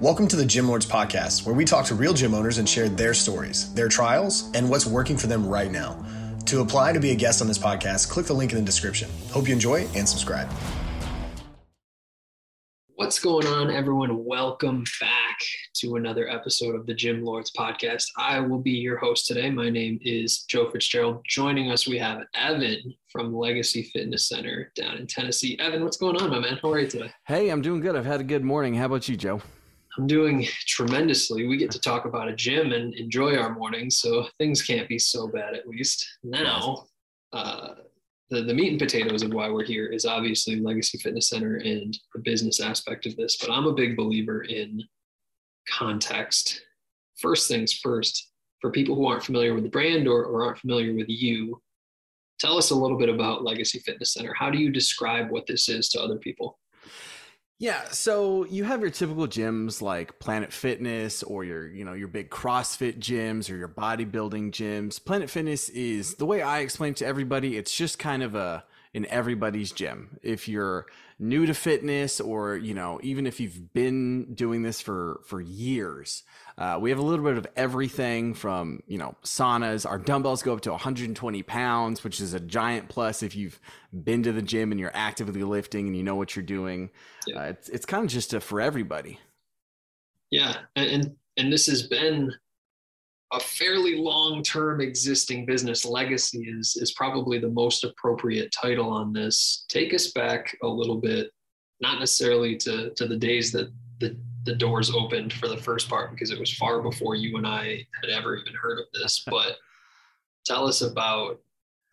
Welcome to the Gym Lords Podcast, where we talk to real gym owners and share their stories, their trials, and what's working for them right now. To apply to be a guest on this podcast, click the link in the description. Hope you enjoy and subscribe. What's going on, everyone? Welcome back to another episode of the Gym Lords Podcast. I will be your host today. My name is Joe Fitzgerald. Joining us, we have Evan from Legacy Fitness Center down in Tennessee. Evan, what's going on, my man? How are you today? Hey, I'm doing good. I've had a good morning. How about you, Joe? I'm doing tremendously. We get to talk about a gym and enjoy our mornings, so things can't be so bad at least. Now, uh, the, the meat and potatoes of why we're here is obviously Legacy Fitness Center and the business aspect of this, but I'm a big believer in context. First things first, for people who aren't familiar with the brand or, or aren't familiar with you, tell us a little bit about Legacy Fitness Center. How do you describe what this is to other people? Yeah, so you have your typical gyms like Planet Fitness or your, you know, your big CrossFit gyms or your bodybuilding gyms. Planet Fitness is the way I explain to everybody, it's just kind of a in everybody's gym. If you're new to fitness or, you know, even if you've been doing this for for years, uh, we have a little bit of everything from, you know, saunas. Our dumbbells go up to 120 pounds, which is a giant plus if you've been to the gym and you're actively lifting and you know what you're doing. Yeah. Uh, it's it's kind of just a, for everybody. Yeah, and and this has been a fairly long-term existing business legacy is is probably the most appropriate title on this. Take us back a little bit, not necessarily to to the days that the the doors opened for the first part because it was far before you and I had ever even heard of this. But tell us about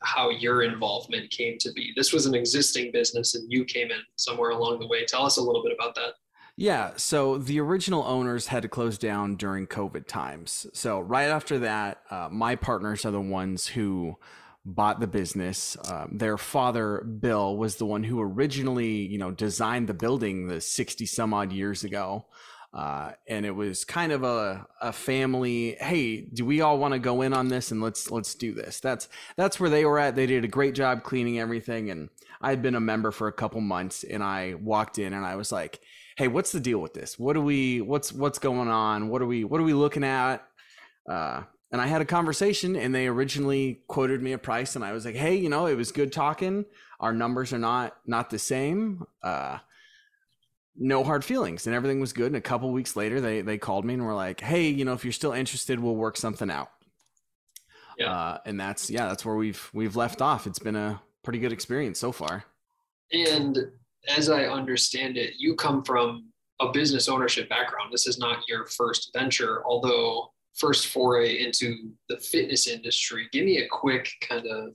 how your involvement came to be. This was an existing business and you came in somewhere along the way. Tell us a little bit about that. Yeah, so the original owners had to close down during COVID times. So right after that, uh, my partners are the ones who bought the business. Um, their father, Bill, was the one who originally, you know, designed the building the 60 some odd years ago. Uh, and it was kind of a, a family hey do we all want to go in on this and let's let's do this? That's that's where they were at. They did a great job cleaning everything and i'd been a member for a couple months and i walked in and i was like hey what's the deal with this? What do we what's what's going on? What are we what are we looking at? Uh, and I had a conversation and they originally quoted me a price and I was like, "Hey, you know, it was good talking. Our numbers are not not the same. Uh no hard feelings and everything was good and a couple weeks later they they called me and were like, "Hey, you know, if you're still interested, we'll work something out." Yeah. Uh, and that's yeah, that's where we've we've left off. It's been a pretty good experience so far. And as I understand it, you come from a business ownership background. This is not your first venture, although first foray into the fitness industry. Give me a quick kind of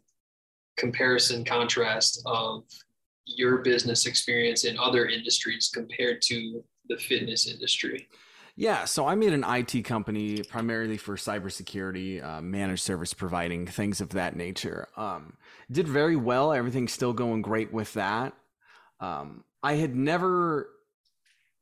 comparison contrast of your business experience in other industries compared to the fitness industry. Yeah, so I made an IT company primarily for cybersecurity, uh, managed service providing, things of that nature. Um, did very well. Everything's still going great with that. Um, I had never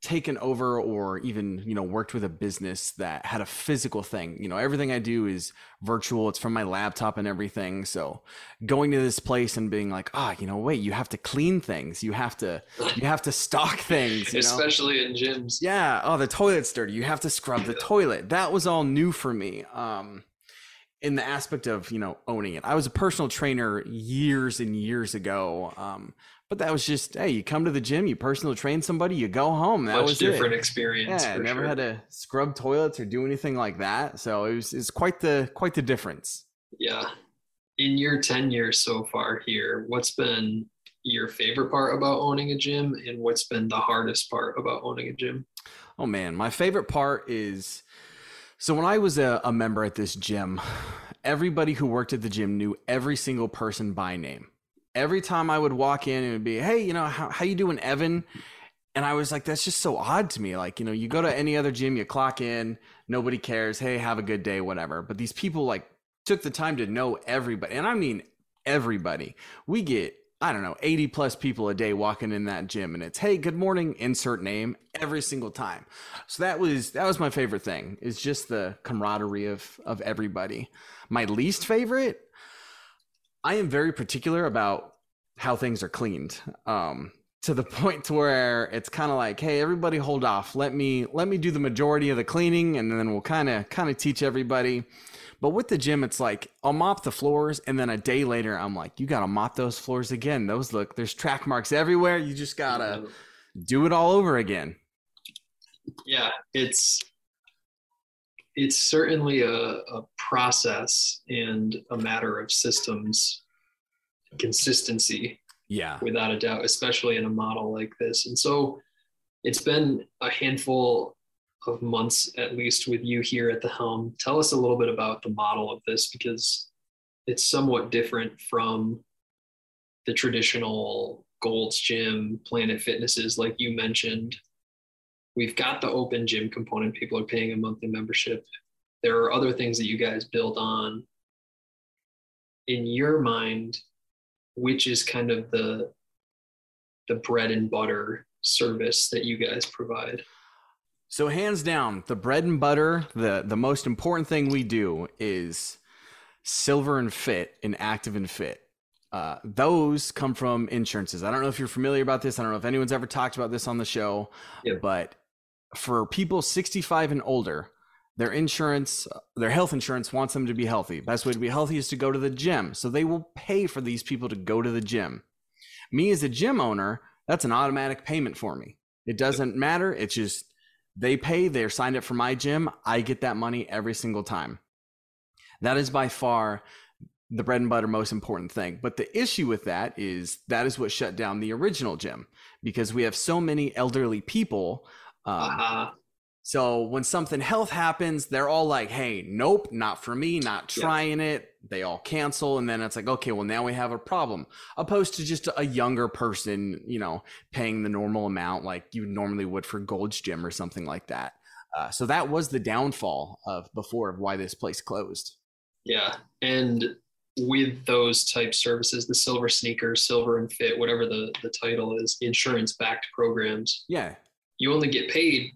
taken over or even you know worked with a business that had a physical thing. You know everything i do is virtual. It's from my laptop and everything. So going to this place and being like ah oh, you know wait you have to clean things. You have to you have to stock things especially know? in gyms. Yeah. Oh the toilet's dirty. You have to scrub the toilet. That was all new for me um in the aspect of you know owning it. I was a personal trainer years and years ago um but that was just hey, you come to the gym, you personal train somebody, you go home. That Much was different it. experience. Yeah, never sure. had to scrub toilets or do anything like that. So it was it's quite the quite the difference. Yeah. In your 10 years so far here, what's been your favorite part about owning a gym and what's been the hardest part about owning a gym? Oh man, my favorite part is so when I was a, a member at this gym, everybody who worked at the gym knew every single person by name every time I would walk in, it would be, "Hey, you know, how how you doing, Evan?" And I was like, "That's just so odd to me." Like, you know, you go to any other gym, you clock in, nobody cares. Hey, have a good day, whatever. But these people like took the time to know everybody, and I mean everybody. We get I don't know, 80 plus people a day walking in that gym and it's, hey, good morning, insert name every single time. So that was that was my favorite thing, is just the camaraderie of of everybody. My least favorite I am very particular about how things are cleaned. Um, to the point to where it's kind of like hey everybody hold off. Let me let me do the majority of the cleaning and then we'll kind of kind of teach everybody. But with the gym it's like i'll mop the floors and then a day later i'm like you gotta mop those floors again. Those look there's track marks everywhere. You just gotta do it all over again. Yeah it's it's certainly a, a process and a matter of systems consistency yeah. Without a doubt, especially in a model like this. And so it's been a handful of months at least with you here at the helm. Tell us a little bit about the model of this because it's somewhat different from the traditional Gold's Gym, Planet Fitnesses, like you mentioned. We've got the open gym component. People are paying a monthly membership. There are other things that you guys build on. In your mind, which is kind of the the bread and butter service that you guys provide? So hands down, the bread and butter, the the most important thing we do is silver and fit and active and fit. Uh, those come from insurances. I don't know if you're familiar about this. I don't know if anyone's ever talked about this on the show, yep. but for people 65 and older, their insurance, their health insurance wants them to be healthy. Best way to be healthy is to go to the gym. So they will pay for these people to go to the gym. Me as a gym owner, that's an automatic payment for me. It doesn't matter. It's just they pay, they're signed up for my gym. I get that money every single time. That is by far the bread and butter most important thing. But the issue with that is that is what shut down the original gym because we have so many elderly people um, uh-huh. So when something health happens, they're all like, hey, nope, not for me, not trying yeah. it. They all cancel. And then it's like, okay, well, now we have a problem. Opposed to just a younger person, you know, paying the normal amount like you normally would for Gold's Gym or something like that. Uh, so that was the downfall of before of why this place closed. Yeah. And with those type services, the silver sneakers, silver and fit, whatever the, the title is, insurance backed programs. Yeah. You only get paid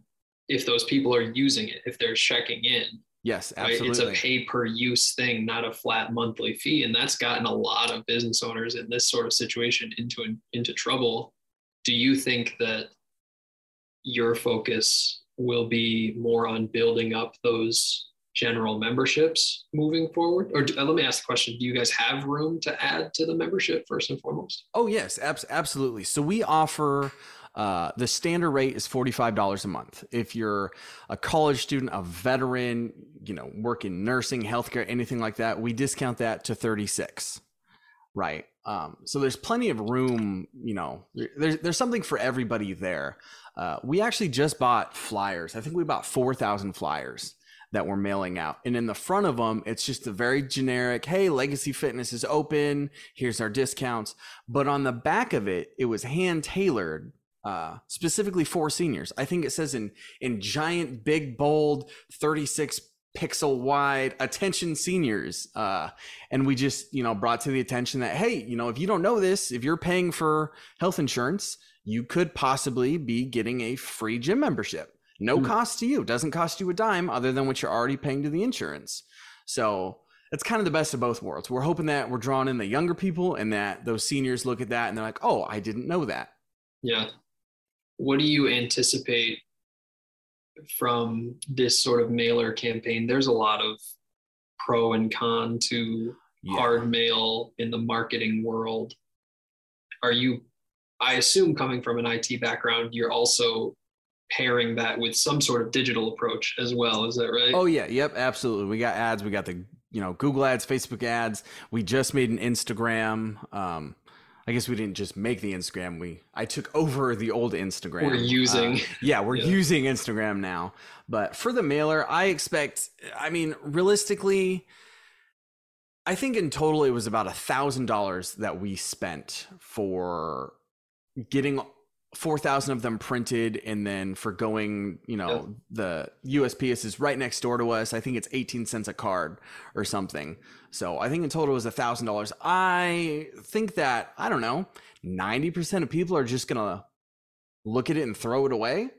if those people are using it, if they're checking in. Yes, absolutely. Right? It's a pay per use thing, not a flat monthly fee, and that's gotten a lot of business owners in this sort of situation into into trouble. Do you think that your focus will be more on building up those general memberships moving forward? Or do, uh, let me ask the question: Do you guys have room to add to the membership first and foremost? Oh yes, abs- absolutely. So we offer uh, the standard rate is $45 a month. If you're a college student, a veteran, you know, working nursing, healthcare, anything like that, we discount that to 36. Right. Um, so there's plenty of room, you know, there's, there's something for everybody there. Uh, we actually just bought flyers. I think we bought 4,000 flyers that we're mailing out. And in the front of them, it's just a very generic, hey, Legacy Fitness is open. Here's our discounts. But on the back of it, it was hand tailored uh, specifically for seniors. I think it says in in giant, big, bold, 36 pixel wide attention seniors uh, and we just you know brought to the attention that hey you know if you don't know this if you're paying for health insurance you could possibly be getting a free gym membership. No mm. cost to you. Doesn't cost you a dime other than what you're already paying to the insurance. So it's kind of the best of both worlds. We're hoping that we're drawing in the younger people and that those seniors look at that and they're like oh i didn't know that. Yeah what do you anticipate from this sort of mailer campaign? There's a lot of pro and con to yeah. hard mail in the marketing world. Are you, I assume, coming from an IT background, you're also pairing that with some sort of digital approach as well. Is that right? Oh, yeah. Yep. Absolutely. We got ads. We got the, you know, Google ads, Facebook ads. We just made an Instagram. Um, I guess we didn't just make the Instagram. We I took over the old Instagram. We're using. Uh, yeah, we're yeah. using Instagram now. But for the mailer, I expect. I mean, realistically, I think in total it was about a thousand dollars that we spent for getting 4,000 of them printed and then for going, you know, the USPS is right next door to us. I think it's 18 cents a card or something. So I think in total it was a thousand dollars. I think that, I don't know, 90% of people are just going to look at it and throw it away.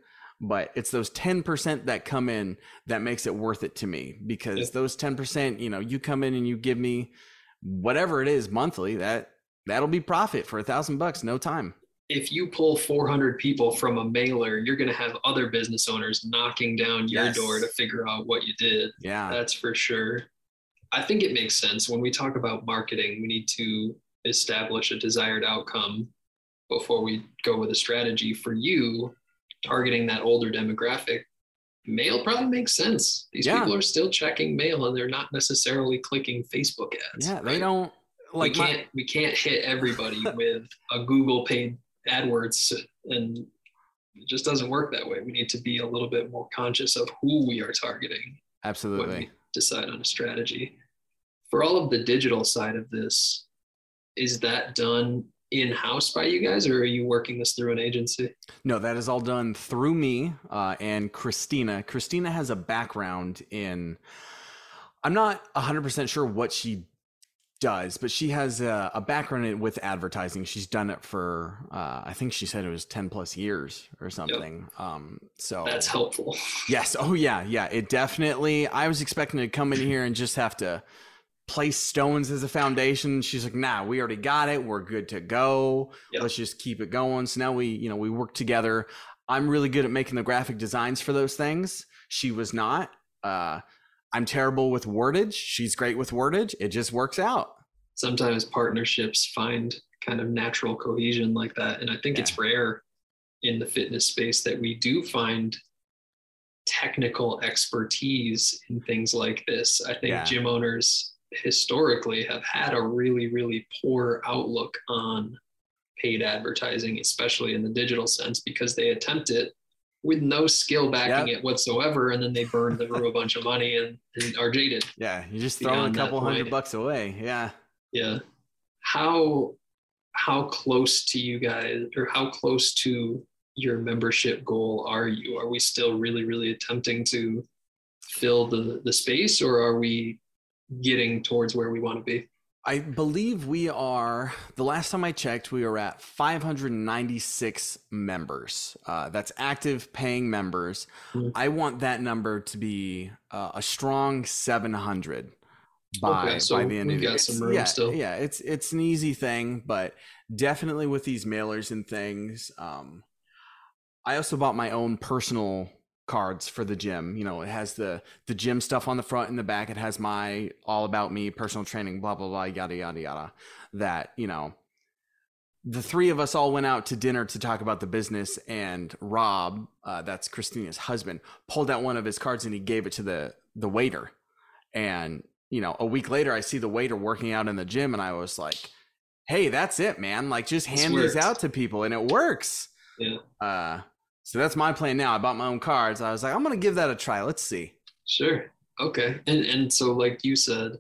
But it's those 10% that come in that makes it worth it to me because yeah. those 10%, you know, you come in and you give me whatever it is monthly, that that'll be profit for a thousand bucks, no time. If you pull 400 people from a mailer, you're going to have other business owners knocking down your Yes. door to figure out what you did. Yeah. That's for sure. I think it makes sense when we talk about marketing, we need to establish a desired outcome before we go with a strategy. For you, targeting that older demographic, mail probably makes sense. These Yeah. people are still checking mail and they're not necessarily clicking Facebook ads. yeah. They right? don't like we can't we can't hit everybody with a Google paid AdWords and it just doesn't work that way. We need to be a little bit more conscious of who we are targeting absolutely. decide on a strategy. For all of the digital side of this, is that done in-house by you guys or are you working this through an agency? No, that is all done through me uh, and Christina. Christina has a background in, I'm not 100% sure what she does, but she has a, a background in, with advertising. She's done it for, uh, I think she said it was 10 plus years or something. Um, so That's helpful. Yes. Oh, yeah. Yeah. It definitely. I was expecting to come in here and just have to place stones as a foundation. She's like, nah, we already got it. We're good to go. Yep. Let's just keep it going. So now we, you know, we work together. I'm really good at making the graphic designs for those things. She was not. Uh, I'm terrible with wordage. She's great with wordage. It just works out. Sometimes partnerships find kind of natural cohesion like that. And I think it's rare in the fitness space that we do find technical expertise in things like this. I think Yeah. gym owners historically have had a really, really poor outlook on paid advertising, especially in the digital sense, because they attempt it with no skill backing Yep. it whatsoever. And then they burn through a bunch of money and, and are jaded. Yeah. you're just throwing a couple hundred point. bucks away. Yeah. Yeah. How how close to you guys or how close to your membership goal are you? Are we still really, really attempting to fill the, the space or are we getting towards where we want to be? I believe we are. The last time I checked, we were at 596 members. Uh, that's active paying members. Mhm. I want that number to be uh, a strong 700 by Okay, so by the end of got year. some room yeah, still. yeah. It's it's an easy thing, but definitely with these mailers and things. Um, I also bought my own personal cards for the gym. You know, it has the the gym stuff on the front and the back. It has my all about me, personal training, blah blah blah, yada yada yada. That you know, the three of us all went out to dinner to talk about the business, and Rob, uh, that's Christina's husband, pulled out one of his cards and he gave it to the the waiter. And you know, a week later, I see the waiter working out in the gym, and I was like, "Hey, that's it, man! Like, just hand these out to people, and it works." Yeah. Uh, so that's my plan now. I bought my own cards. I was like, I'm gonna give that a try. Let's see. Sure. Okay. And and so like you said,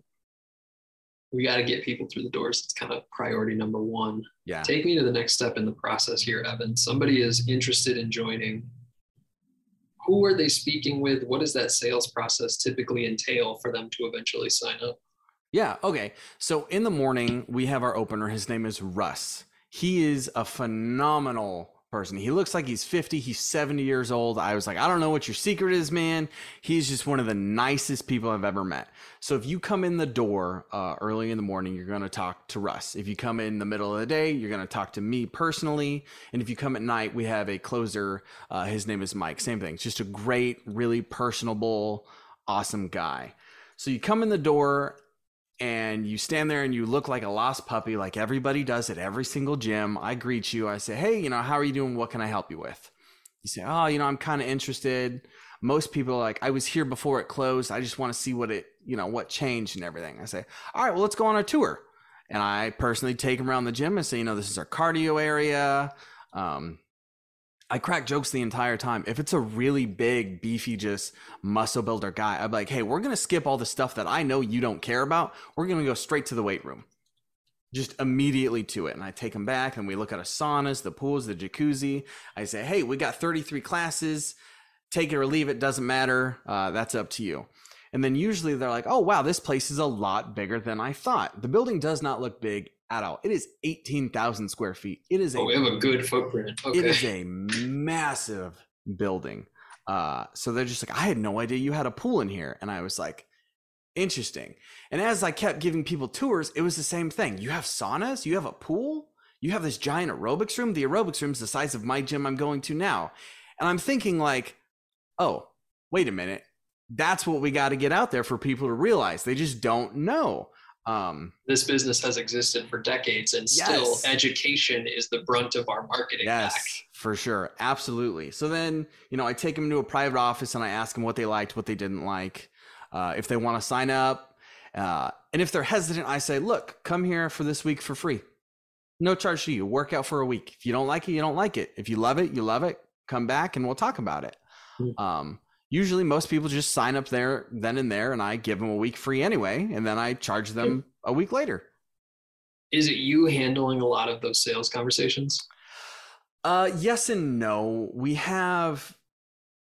we got to get people through the doors. It's kind of priority number one. Yeah. Take me to the next step in the process here, Evan. Somebody is interested in joining. Who are they speaking with? What does that sales process typically entail for them to eventually sign up? Yeah. Okay. So in the morning, we have our opener. His name is Russ. He is a phenomenal person. He looks like he's 50, he's 70 years old. I was like, I don't know what your secret is, man. He's just one of the nicest people I've ever met. So if you come in the door uh, early in the morning, you're going to talk to Russ. If you come in the middle of the day, you're going to talk to me personally. And if you come at night, we have a closer. Uh, his name is Mike. Same thing. Just a great, really personable, awesome guy. So you come in the door and you stand there and you look like a lost puppy, like everybody does at every single gym. I greet you. I say, Hey, you know, how are you doing? What can I help you with? You say, Oh, you know, I'm kind of interested. Most people are like, I was here before it closed. I just want to see what it, you know, what changed and everything. I say, All right, well, let's go on a tour. And I personally take them around the gym and say, You know, this is our cardio area. Um, I crack jokes the entire time. If it's a really big, beefy, just muscle builder guy, I'm like, hey, we're to skip all the stuff that I know you don't care about. We're to go straight to the weight room. Just immediately to it. And I take him back and we look at our saunas, the pools, the jacuzzi. I say, hey, we got 33 classes. Take it or leave it. Doesn't matter. Uh, that's up to you. And then usually they're like, oh, wow, this place is a lot bigger than I thought. The building does not look big at all. It is 18,000 square feet. It is a Oh, we have a good footprint. Okay. it is a massive building. Uh, so they're just like, I had no idea you had a pool in here. And I was like, interesting. And as I kept giving people tours, it was the same thing. You have saunas, you have a pool, you have this giant aerobics room. The aerobics room's the size of my gym I'm going to now. And I'm thinking, like, oh, wait a minute. That's what we got to get out there for people to realize. They just don't know. Um, this business has existed for decades, and still education is the brunt of our marketing yes, back. for sure. Absolutely. So then, you know, I take them to a private office and I ask them what they liked, what they didn't like, uh, if they want to sign up. Uh, and if they're hesitant, I say, look, come here for this week for free. No charge to you. Work out for a week. If you don't like it, you don't like it. If you love it, you love it. Come back and we'll talk about it. Hmm. Um, usually, most people just sign up there then and there, and I give them a week free anyway, and then I charge them a week later. Is it you handling a lot of those sales conversations? Uh, yes and no. We have.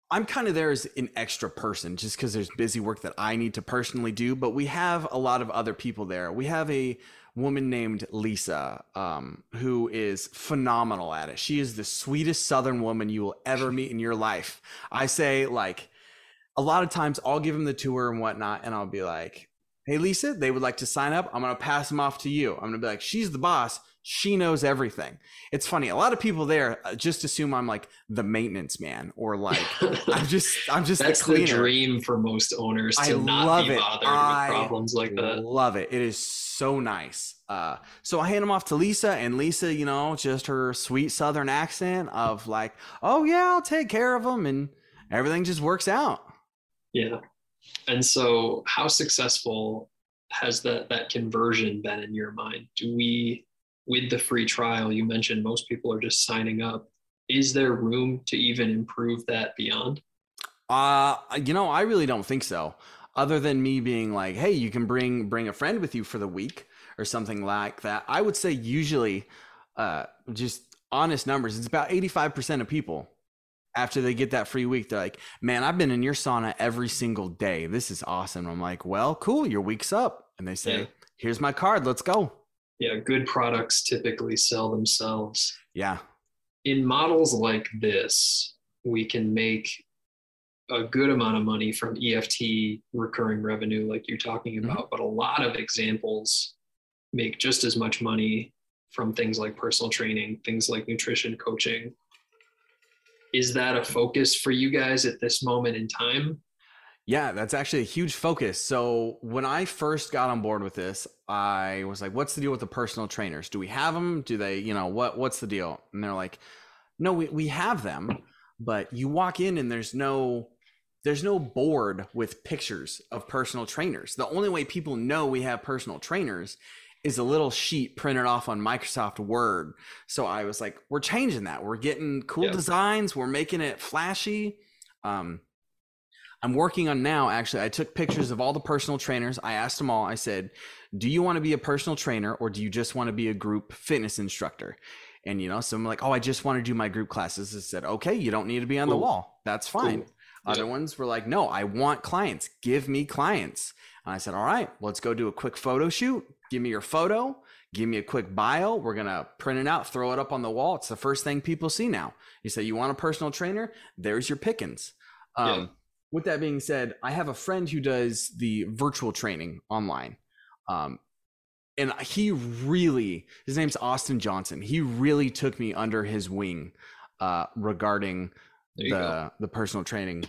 I'm kind of there as an extra person just because there's busy work that I need to personally do, but we have a lot of other people there. We have a woman named Lisa, um, who is phenomenal at it. She is the sweetest Southern woman you will ever meet in your life. I say, like, a lot of times I'll give them the tour and whatnot, and I'll be like, Hey, Lisa, they would like to sign up. I'm going to pass them off to you. I'm going to be like, She's the boss. She knows everything. It's funny. A lot of people there uh, just assume I'm like the maintenance man or like I'm just I'm just That's the the dream for most owners to I not love be it. bothered I with problems like that. Love it. It is so nice. Uh, so I hand them off to Lisa, and Lisa, you know, just her sweet Southern accent of like, "Oh yeah, I'll take care of them," and everything just works out. Yeah. And so how successful has that that conversion been in your mind? Do we with the free trial you mentioned most people are just signing up. Is there room to even improve that beyond? Uh, you know, I really don't think so. Other than me being like, "Hey, you can bring bring a friend with you for the week" or something like that. I would say usually, uh, just honest numbers, it's about eighty five percent of people after they get that free week, they're like, "Man, I've been in your sauna every single day. This is awesome." I'm like, "Well, cool. Your week's up," and they say, Yeah. "Here's my card. Let's go." Yeah, good products typically sell themselves. Yeah, in models like this, we can make a good amount of money from EFT recurring revenue, like you're talking Mhm. about, but a lot of examples make just as much money from things like personal training, things like nutrition coaching. Is that a focus for you guys at this moment in time? Yeah, that's actually a huge focus. So when I first got on board with this, I was like, "What's the deal with the personal trainers? Do we have them? Do they, you know, what what's the deal?" And they're like, "No, we we have them, but you walk in and there's no there's no board with pictures of personal trainers. The only way people know we have personal trainers is a little sheet printed off on Microsoft Word. So I was like, we're changing that. We're getting cool Yeah. designs. We're making it flashy. Um, I'm working on now. Actually, I took pictures of all the personal trainers. I asked them all. I said, "Do you want to be a personal trainer or do you just want to be a group fitness instructor?" And you know, some like, "Oh, I just want to do my group classes." I said, "Okay, you don't need to be on the wall. That's fine." Cool. Other Yeah. ones were like, "No, I want clients. Give me clients." And I said, "All right, let's go do a quick photo shoot. Give me your photo. Give me a quick bio. We're gonna print it out, throw it up on the wall. It's the first thing people see now. You say you want a personal trainer? There's your pickings." Um, Yeah. With that being said, I have a friend who does the virtual training online. Um, and he really, his name's Austin Johnson. He really took me under his wing uh, regarding go. the the personal training.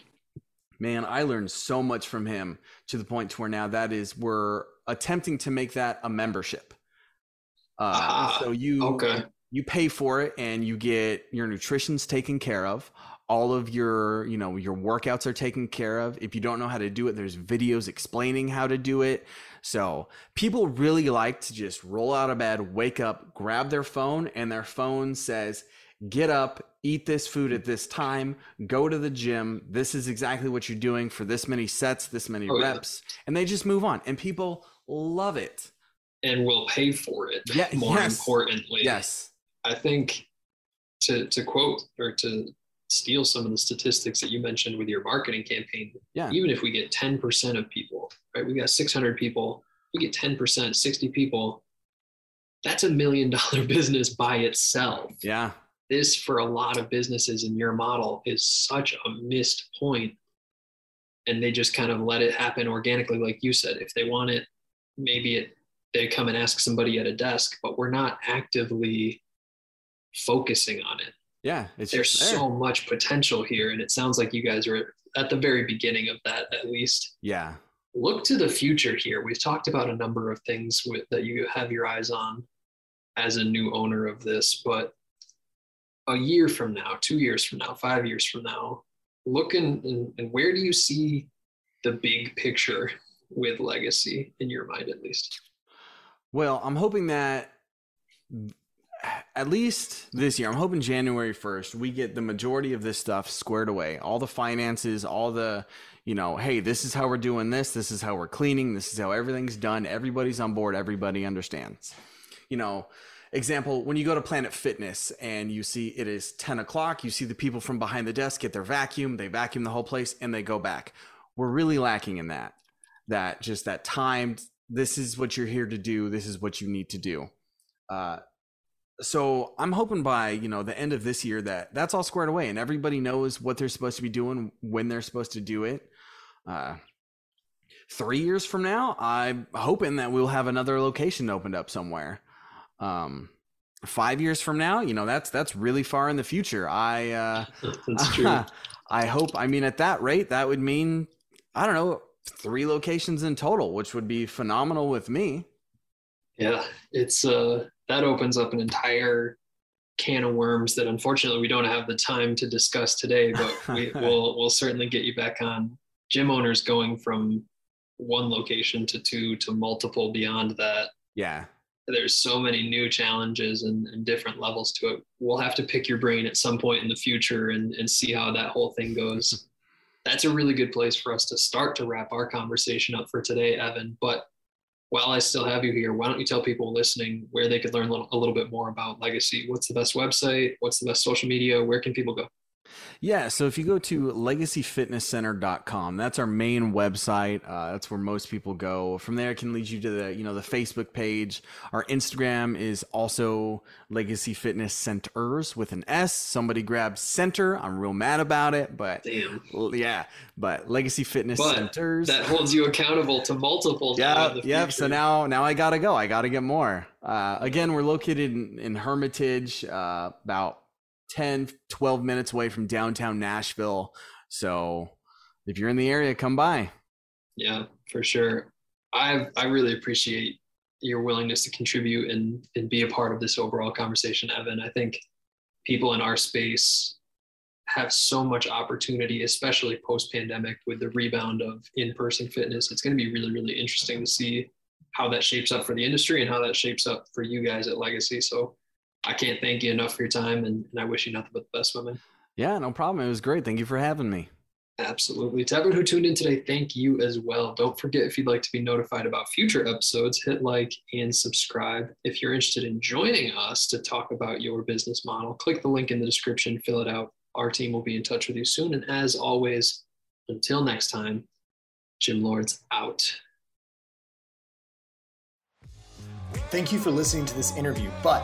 Man, I learned so much from him to the point to where now that is we're attempting to make that a membership. Uh, Ah, so you Okay. you pay for it and you get your nutrition's taken care of all of your you know your workouts are taken care of if you don't know how to do it there's videos explaining how to do it so people really like to just roll out of bed wake up grab their phone and their phone says get up eat this food at this time go to the gym this is exactly what you're doing for this many sets this many Oh, yeah. reps and they just move on and people love it And we'll pay for it. Yeah, More yes. importantly. yes I think to to quote or to steal some of the statistics that you mentioned with your marketing campaign, Yeah. even if we get 10% of people, right? We got 600 people, we get 10%, 60 people, that's a million dollar business by itself. yeah This, for a lot of businesses in your model, is such a missed. And they just kind of let it happen organically, like you said. If they want it, maybe it they come and ask somebody at a desk, but we're not actively focusing on it. Yeah, there's there. so much potential here, and it sounds like you guys are at the very beginning of that, at least. Yeah. Look to the future here. We've talked about a number of things with, that you have your eyes on as a new owner of this, but a year from now, two years from now, five years from now, look and, and, and where do you see the big picture with legacy in your mind, at least? Well, I'm hoping that at least this year, I'm hoping January 1st, we get the majority of this stuff squared away. All the finances, all the, you know, hey, this is how we're doing this. This is how we're cleaning. This is how everything's done. Everybody's on board. Everybody understands. You know, example, when you go to Planet Fitness and you see it is 10 o'clock, you see the people from behind the desk get their vacuum, they vacuum the whole place and they go back. We're really lacking in that. That just that timed, this is what you're here to do, this is what you need to do. Uh, so I'm hoping by you know the end of this year that that's all squared away and everybody knows what they're supposed to be doing when they're supposed to do it. Uh, three years from now, I'm hoping that we'll have another location opened up somewhere. Um, five years from now, you know that's that's really far in the future. I uh, that's true. I hope. I mean, at that rate, that would mean I don't know three locations in total, which would be phenomenal with me. Yeah, it's uh that opens up an entire can of worms that unfortunately we don't have the time to discuss today, but we will we'll certainly get you back on. Gym owners going from one location to two to multiple beyond that. Yeah. There's so many new challenges and, and different levels to it. We'll have to pick your brain at some point in the future and, and see how that whole thing goes. That's a really good place for us to start to wrap our conversation up for today, Evan. But while I still have you here, why don't you tell people listening where they could learn a little, a little bit more about Legacy? What's the best website? What's the best social media? Where can people go? Yeah, so if you go to legacyfitnesscenter.com, that's our main website. Uh, that's where most people go. From there, it can lead you to the you know the Facebook page. Our Instagram is also Legacy Fitness Centers with an S. Somebody grabbed center. I'm real mad about it, but Damn. yeah, but Legacy Fitness but Centers that holds you accountable to multiple. Yeah, yeah. So now now I gotta go. I gotta get more. Uh, again, we're located in, in Hermitage, uh, about 10, 12 minutes away from downtown Nashville. So if you're in the area, come by. Yeah, for sure. I I really appreciate your willingness to contribute and and be a part of this overall conversation, Evan. I think people in our space have so much opportunity, especially post pandemic with the rebound of in person fitness. It's going to be really, really interesting to see how that shapes up for the industry and how that shapes up for you guys at Legacy. So I can't thank you enough for your time, and, and I wish you nothing but the best, my man. Yeah, no problem. It was great. Thank you for having me. Absolutely. To everyone who tuned in today, thank you as well. Don't forget if you'd like to be notified about future episodes, hit like and subscribe. If you're interested in joining us to talk about your business model, click the link in the description, fill it out. Our team will be in touch with you soon. And as always, until next time, Gym Lords out. Thank you for listening to this interview, but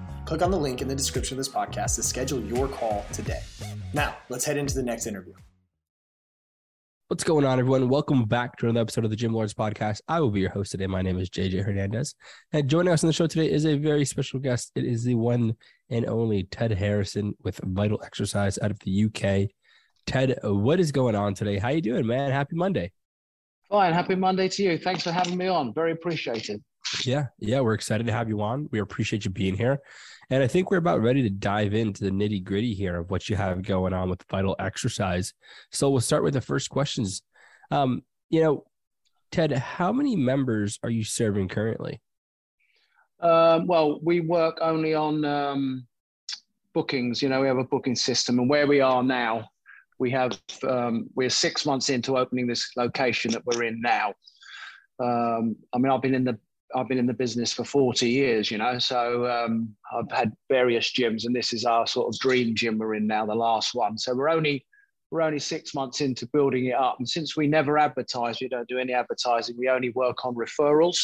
Click on the link in the description of this podcast to schedule your call today. Now, let's head into the next interview. What's going on, everyone? Welcome back to another episode of the Gym Lords podcast. I will be your host today. My name is JJ Hernandez. And joining us on the show today is a very special guest. It is the one and only Ted Harrison with Vital Exercise out of the UK. Ted, what is going on today? How you doing, man? Happy Monday. Fine. Happy Monday to you. Thanks for having me on. Very appreciated. Yeah, yeah, we're excited to have you on. We appreciate you being here. And I think we're about ready to dive into the nitty gritty here of what you have going on with vital exercise. So we'll start with the first questions. Um, you know, Ted, how many members are you serving currently? Um, well, we work only on um, bookings. You know, we have a booking system, and where we are now, we have um, we're six months into opening this location that we're in now. Um, I mean, I've been in the I've been in the business for 40 years, you know, so um, I've had various gyms, and this is our sort of dream gym we're in now, the last one. So we're only we're only six months into building it up, and since we never advertise, we don't do any advertising. We only work on referrals.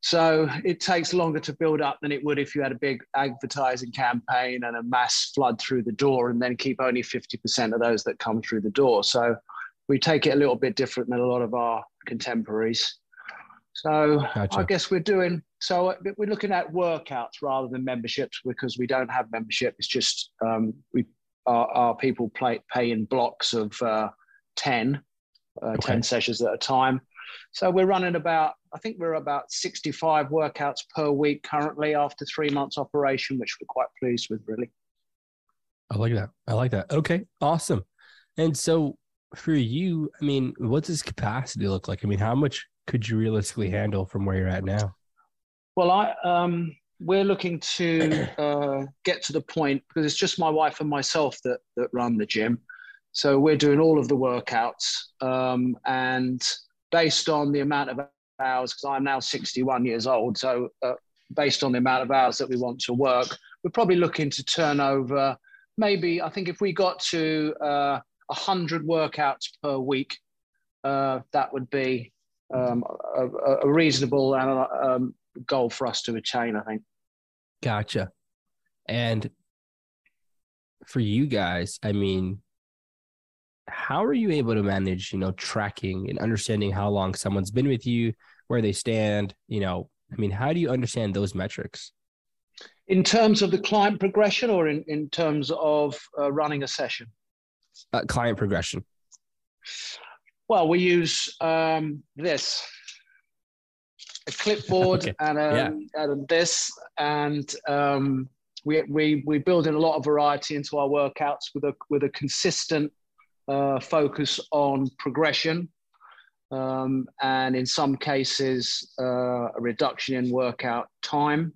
So it takes longer to build up than it would if you had a big advertising campaign and a mass flood through the door, and then keep only 50% of those that come through the door. So we take it a little bit different than a lot of our contemporaries. So gotcha. I guess we're doing so. Uh, we're looking at workouts rather than memberships because we don't have membership. It's just um, we our, our, people play, pay in blocks of uh, 10, uh, okay. 10 sessions at a time. So we're running about I think we're about 65 workouts per week currently after three months operation, which we're quite pleased with, really. I like that. I like that. Okay, awesome. And so for you, I mean, what's this capacity look like? I mean, how much could you realistically handle from where you're at now? Well, I um, we're looking to uh, get to the point because it's just my wife and myself that that run the gym. So we're doing all of the workouts, um, and based on the amount of hours, because I'm now 61 years old, so uh, based on the amount of hours that we want to work, we're probably looking to turn over maybe. I think if we got to uh, 100 workouts per week, uh, that would be um, a, a, reasonable um, goal for us to attain, I think. Gotcha. And for you guys, I mean, how are you able to manage, you know, tracking and understanding how long someone's been with you, where they stand, you know, I mean, how do you understand those metrics? In terms of the client progression or in, in terms of uh, running a session? Uh, client progression. Well, we use um, this a clipboard okay. and, um, yeah. and this, and um, we, we, we build in a lot of variety into our workouts with a, with a consistent uh, focus on progression. Um, and in some cases, uh, a reduction in workout time.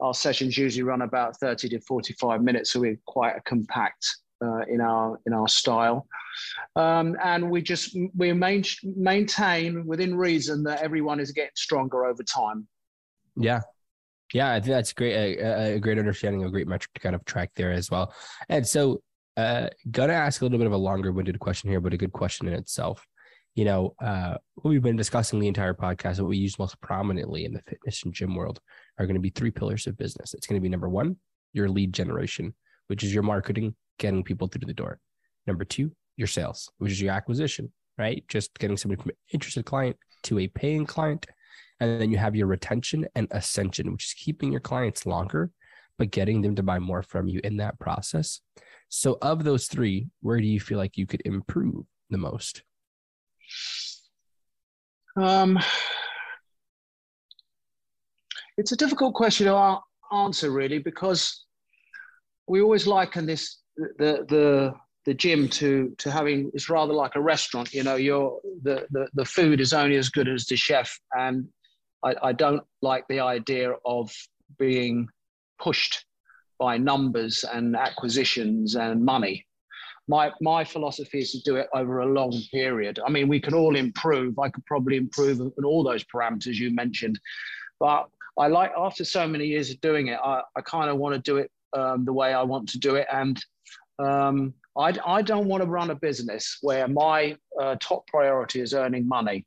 Our sessions usually run about 30 to 45 minutes, so we're quite a compact uh, in our in our style, um, and we just we main, maintain within reason that everyone is getting stronger over time. Yeah, yeah, I think that's great. A, a great understanding, a great metric to kind of track there as well. And so, uh, gonna ask a little bit of a longer-winded question here, but a good question in itself. You know, uh, we've been discussing the entire podcast, what we use most prominently in the fitness and gym world, are going to be three pillars of business. It's going to be number one, your lead generation, which is your marketing, getting people through the door. Number two, your sales, which is your acquisition, right? Just getting somebody from an interested client to a paying client. And then you have your retention and ascension, which is keeping your clients longer, but getting them to buy more from you in that process. So, of those three, where do you feel like you could improve the most? Um, it's a difficult question to answer, really, because we always liken this the the the gym to to having it's rather like a restaurant you know you're the the, the food is only as good as the chef. And I, I don't like the idea of being pushed by numbers and acquisitions and money. My my philosophy is to do it over a long period. I mean we can all improve. I could probably improve in all those parameters you mentioned but i like after so many years of doing it i, I kind of want to do it um, the way i want to do it. And um, I, I, don't want to run a business where my uh, top priority is earning money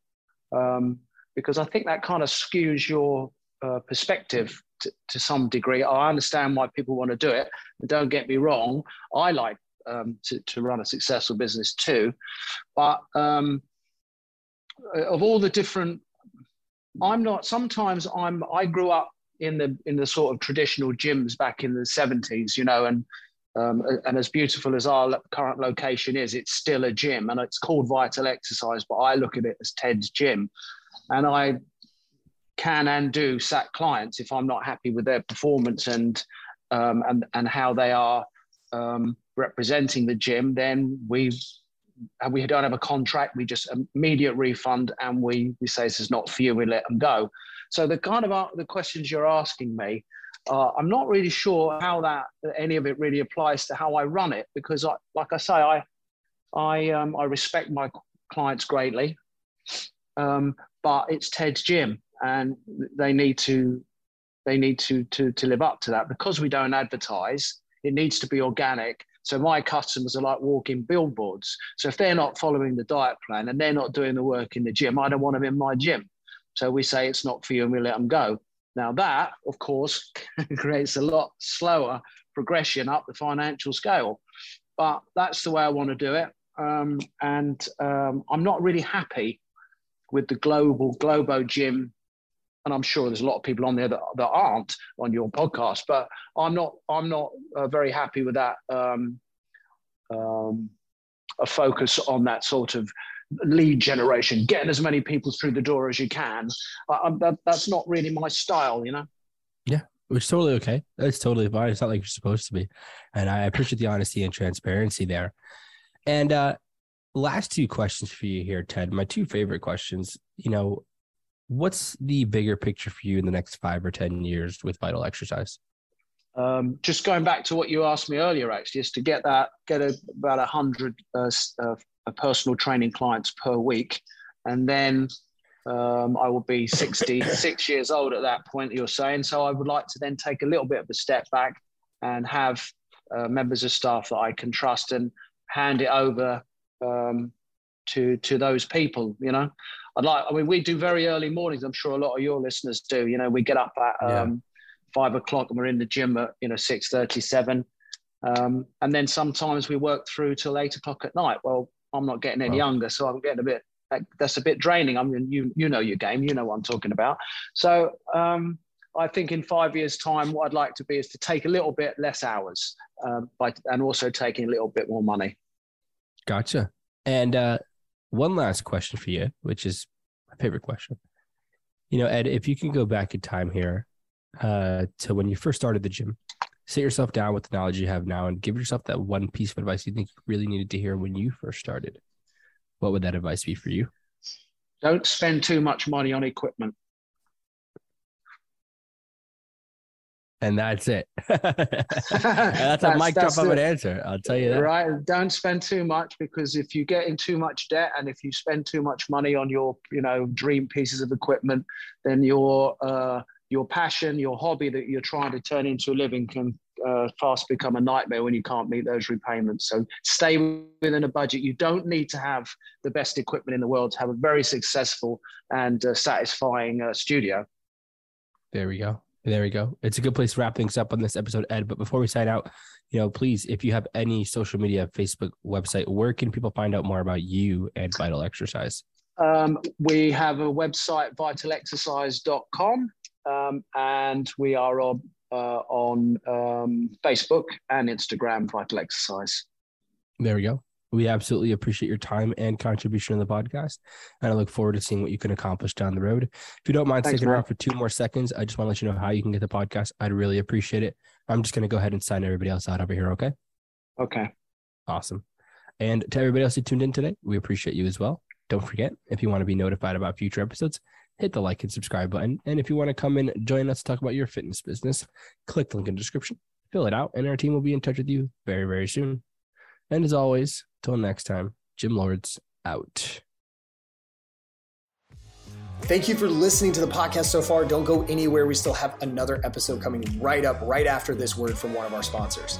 um, because I think that kind of skews your uh, perspective to, to, some degree. I understand why people want to do it. Don't get me wrong, I like um, to, to, run a successful business too. But um, of all the different, I'm not, sometimes I'm, I grew up in the in the sort of traditional gyms back in the 70s, you know, and um, and as beautiful as our current location is, it's still a gym and it's called Vital Exercise, but I look at it as Ted's gym. And I can and do sack clients if I'm not happy with their performance and um, and, and how they are um, representing the gym, then we we don't have a contract. We just immediate refund, and we we say this is not for you. We let them go. So the kind of the questions you're asking me uh, I'm not really sure how that any of it really applies to how I run it because, I, like I say, I I um, I respect my clients greatly, um, but it's Ted's gym, and they need to they need to to to live up to that because we don't advertise. It needs to be organic. So my customers are like walking billboards. So if they're not following the diet plan and they're not doing the work in the gym, I don't want them in my gym. So we say it's not for you and we let them go. Now that, of course, creates a lot slower progression up the financial scale. But that's the way I want to do it. Um, and um, I'm not really happy with the global Globo Gym. And I'm sure there's a lot of people on there that, that aren't on your podcast, but I'm not. I'm not uh, very happy with that. Um, um, a focus on that sort of lead generation, getting as many people through the door as you can. I, that, that's not really my style, you know. Yeah, which is totally okay. That's totally fine. It's not like you're supposed to be, and I appreciate the honesty and transparency there. And uh, last two questions for you here, Ted. My two favorite questions. You know, what's the bigger picture for you in the next five or ten years with Vital Exercise? Um, just going back to what you asked me earlier, actually, is to get that get a, about a hundred uh, uh, personal training clients per week, and then um, I will be 66 years old at that point. You're saying so. I would like to then take a little bit of a step back and have uh, members of staff that I can trust and hand it over um, to to those people. You know, I'd like. I mean, we do very early mornings. I'm sure a lot of your listeners do. You know, we get up at um, yeah. five o'clock and we're in the gym at you know six thirty-seven, um, and then sometimes we work through till eight o'clock at night. Well, I'm not getting any younger, so I'm getting a bit. That's a bit draining. I mean, you you know your game. You know what I'm talking about. So. Um, I think in five years' time, what I'd like to be is to take a little bit less hours, uh, by, and also taking a little bit more money. Gotcha. And uh, one last question for you, which is my favorite question. You know, Ed, if you can go back in time here uh, to when you first started the gym, sit yourself down with the knowledge you have now and give yourself that one piece of advice you think you really needed to hear when you first started. What would that advice be for you? Don't spend too much money on equipment. and that's it. that's, a mic drop of an answer. I'll tell you that. Right. Don't spend too much because if you get in too much debt and if you spend too much money on your, you know, dream pieces of equipment, then your uh, your passion, your hobby that you're trying to turn into a living can uh, fast become a nightmare when you can't meet those repayments. So stay within a budget. You don't need to have the best equipment in the world to have a very successful and uh, satisfying uh, studio. There we go. There we go. It's a good place to wrap things up on this episode, Ed. But before we sign out, you know, please, if you have any social media, Facebook, website, where can people find out more about you and Vital Exercise? Um, we have a website, vitalexercise.com, um, and we are on, uh, on um, Facebook and Instagram, Vital Exercise. There we go. We absolutely appreciate your time and contribution in the podcast. And I look forward to seeing what you can accomplish down the road. If you don't mind Thanks, sticking man. around for two more seconds, I just want to let you know how you can get the podcast. I'd really appreciate it. I'm just going to go ahead and sign everybody else out over here. Okay. Okay. Awesome. And to everybody else who tuned in today, we appreciate you as well. Don't forget, if you want to be notified about future episodes, hit the like and subscribe button. And if you want to come and join us to talk about your fitness business, click the link in the description, fill it out, and our team will be in touch with you very, very soon. And as always, till next time, Gym Lords out. Thank you for listening to the podcast so far. Don't go anywhere. We still have another episode coming right up, right after this word from one of our sponsors.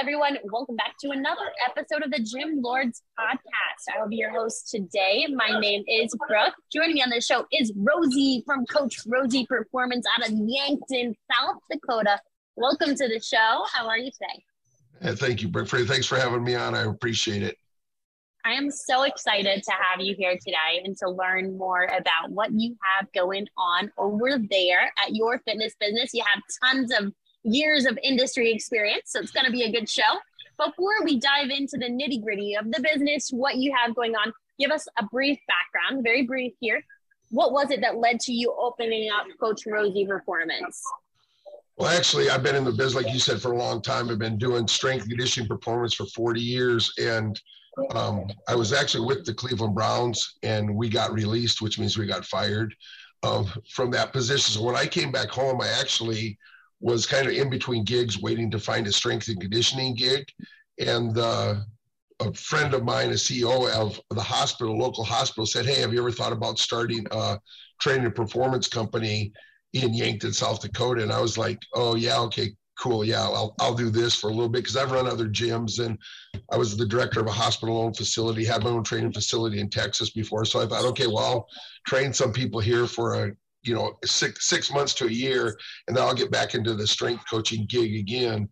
Everyone. Welcome back to another episode of the Gym Lords podcast. I will be your host today. My name is Brooke. Joining me on the show is Rozy from Coach Rozy Performance out of Yankton, South Dakota. Welcome to the show. How are you today? Uh, thank you, Brooke. Thanks for having me on. I appreciate it. I am so excited to have you here today and to learn more about what you have going on over there at your fitness business. You have tons of years of industry experience, so it's going to be a good show. Before we dive into the nitty gritty of the business, what you have going on, give us a brief background, very brief here. What was it that led to you opening up Coach Rozy Performance? Well, actually, I've been in the business, like you said, for a long time. I've been doing strength conditioning performance for 40 years. And um, I was actually with the Cleveland Browns and we got released, which means we got fired um, from that position. So when I came back home, I actually was kind of in between gigs waiting to find a strength and conditioning gig. And uh, a friend of mine, a CEO of the hospital, local hospital, said, Hey, have you ever thought about starting a training and performance company in Yankton, South Dakota? And I was like, Oh, yeah, okay, cool. Yeah, I'll, I'll do this for a little bit because I've run other gyms and I was the director of a hospital owned facility, had my own training facility in Texas before. So I thought, okay, well, I'll train some people here for a you know six six months to a year and then i'll get back into the strength coaching gig again.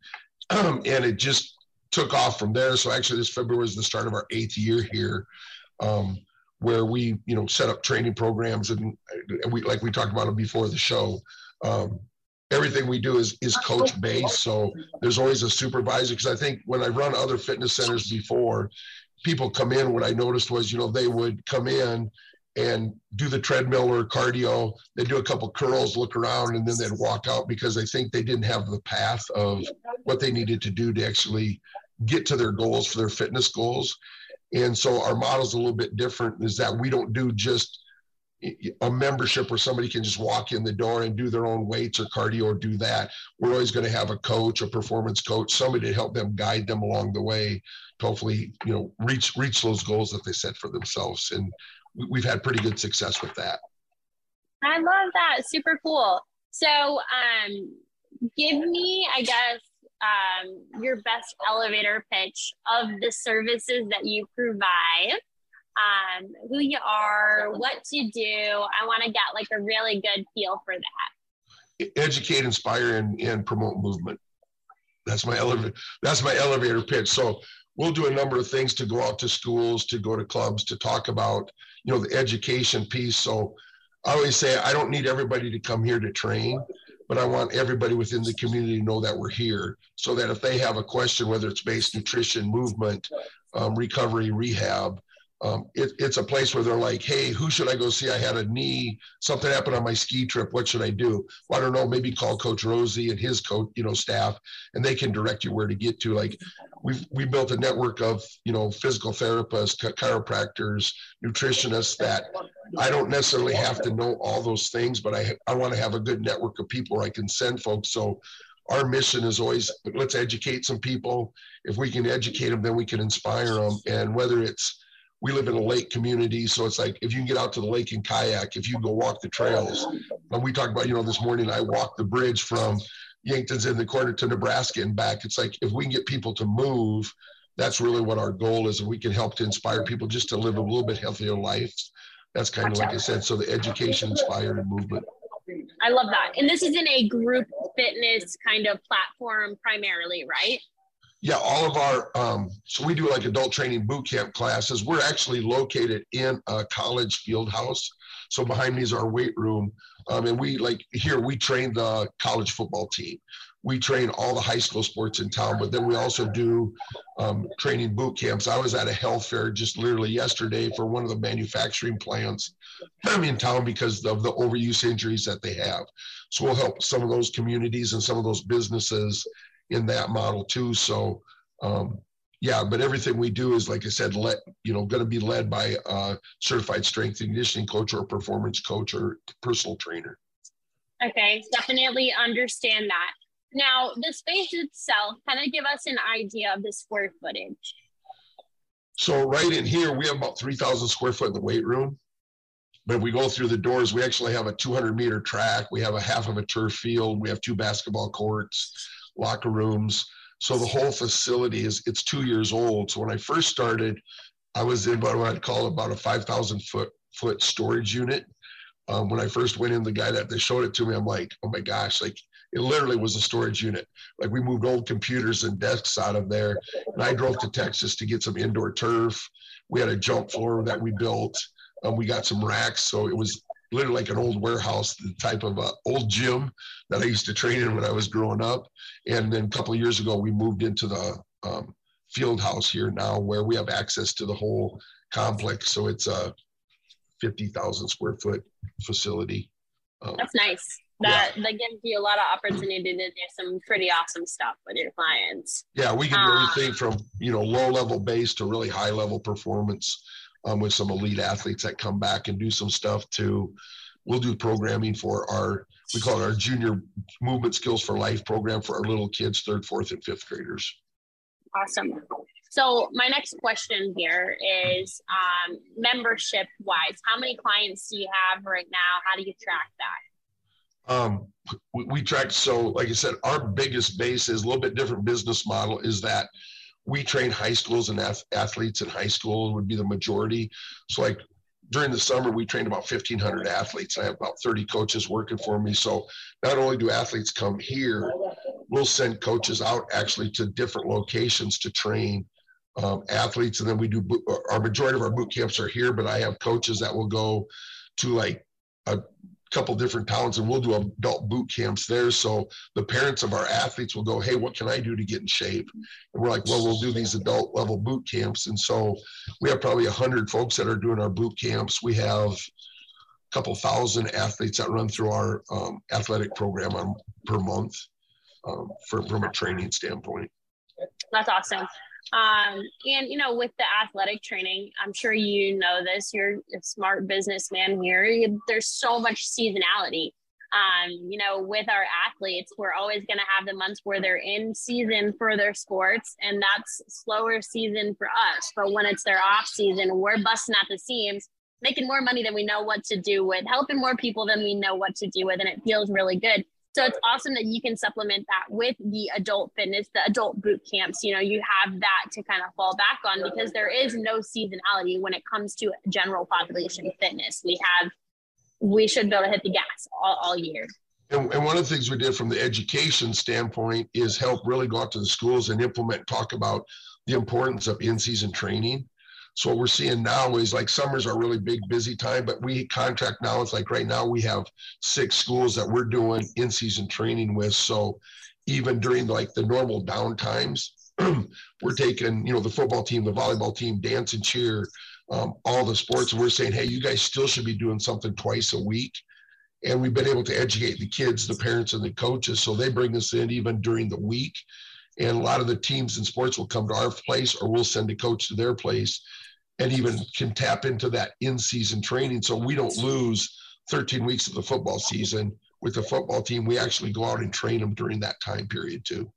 And it just took off from there. So actually this february is the start of our eighth year here um, where we you know set up training programs and, and we like we talked about it before the show um, everything we do is is coach based. So there's always a supervisor because i think when i run other fitness centers before people come in what i noticed was you know they would come in and do the treadmill or cardio. They do a couple curls, look around, and then they'd walk out because they think they didn't have the path of what they needed to do to actually get to their goals for their fitness goals. And so our model is a little bit different is that we don't do just a membership where somebody can just walk in the door and do their own weights or cardio or do that. We're always going to have a coach, a performance coach, somebody to help them guide them along the way to hopefully, you know, reach reach those goals that they set for themselves. And we've had pretty good success with that. I love that. Super cool. So, um, give me, I guess, um, your best elevator pitch of the services that you provide, um, who you are, what you do. I want to get like a really good feel for that. Educate, inspire, and, and promote movement. That's my elevator. That's my elevator pitch. So we'll do a number of things to go out to schools, to go to clubs, to talk about you know the education piece. So i always say i don't need everybody to come here to train but i want everybody within the community to know that we're here so that if they have a question whether it's based nutrition movement um, recovery rehab um, it, it's a place where they're like, hey, who should I go see? I had a knee, something happened on my ski trip. What should I do? Well, I don't know. Maybe call Coach Rozy and his coach, you know, staff, and they can direct you where to get to. Like, we've we built a network of you know physical therapists, chiropractors, nutritionists that I don't necessarily have to know all those things, but I I want to have a good network of people I can send folks. So our mission is always let's educate some people. If we can educate them, then we can inspire them. And whether it's we live in a lake community, so it's like if you can get out to the lake and kayak, if you go walk the trails. And we talked about, you know, this morning I walked the bridge from Yankton's in the corner to Nebraska and back. It's like if we can get people to move, that's really what our goal is. And we can help to inspire people just to live a little bit healthier life. That's kind of like I said. So the education, inspire, and movement. I love that. And this is in a group fitness kind of platform primarily, right? Yeah, all of our um, so we do like adult training boot camp classes. We're actually located in a college field house. So behind me is our weight room, um, and we like here we train the college football team. We train all the high school sports in town, but then we also do um, training boot camps. I was at a health fair just literally yesterday for one of the manufacturing plants in town because of the overuse injuries that they have. So we'll help some of those communities and some of those businesses in that model too. So um, yeah, but everything we do is like I said, let you know, going to be led by a certified strength and conditioning coach or performance coach or personal trainer. Okay, definitely understand that. Now, the space itself, kind of give us an idea of the square footage. So right in here, we have about 3,000 square foot in the weight room. But if we go through the doors, we actually have a 200 meter track. We have a half of a turf field. We have two basketball courts locker rooms. So the whole facility is it's two years old. So when I first started, I was in what I'd call about a 5,000 foot foot storage unit. Um, when I first went in, the guy that they showed it to me, I'm like, oh my gosh, like it literally was a storage unit. Like we moved old computers and desks out of there. And I drove to Texas to get some indoor turf. We had a jump floor that we built. Um, we got some racks. So it was literally like an old warehouse, the type of uh, old gym that I used to train in when I was growing up. And then a couple of years ago, we moved into the um, field house here now where we have access to the whole complex. So it's a 50,000 square foot facility. Um, That's nice. That, yeah. that gives you a lot of opportunity to do some pretty awesome stuff with your clients. Yeah, we can do um, everything from you know low level base to really high level performance um, with some elite athletes that come back and do some stuff to. We'll do programming for our we call it our junior movement skills for life program for our little kids, third, fourth, and fifth graders. Awesome. So my next question here is um, membership wise, how many clients do you have right now? How do you track that? Um, we, we track so like I said, our biggest base is a little bit different business model is that we train high schools and ath- athletes in high school would be the majority. So like during the summer, we trained about 1,500 athletes. I have about 30 coaches working for me. So not only do athletes come here, we'll send coaches out actually to different locations to train um, athletes. And then we do our majority of our boot camps are here, but I have coaches that will go to like a couple different towns and we'll do adult boot camps there. So the parents of our athletes will go, Hey, what can I do to get in shape? And we're like, well, we'll do these adult level boot camps. And so we have probably a hundred folks that are doing our boot camps. We have a couple thousand athletes that run through our um, athletic program on, per month um, for, from a training standpoint. That's awesome. Um, and you know, with the athletic training, I'm sure you know this. You're a smart businessman here. There's so much seasonality. Um, you know, with our athletes, we're always going to have the months where they're in season for their sports, and that's slower season for us. But when it's their off season, we're busting at the seams, making more money than we know what to do with, helping more people than we know what to do with, and it feels really good. So it's awesome that you can supplement that with the adult fitness, the adult boot camps. You know, you have that to kind of fall back on because there is no seasonality when it comes to general population fitness. We have, we should be able to hit the gas all, all year. And, and, one of the things we did from the education standpoint is help really go out to the schools and implement, talk about the importance of in-season training. So what we're seeing now is like summers are really big, busy time, but we contract now. It's like right now we have six schools that we're doing in-season training with. So even during like the normal down times, we're taking, you know, the football team, the volleyball team, dance and cheer, um, all the sports. We're saying, hey, you guys still should be doing something twice a week. And we've been able to educate the kids, the parents, and the coaches. So they bring us in even during the week. And a lot of the teams and sports will come to our place or we'll send a coach to their place and even can tap into that in-season training. So we don't lose 13 weeks of the football season with the football team. We actually go out and train them during that time period too.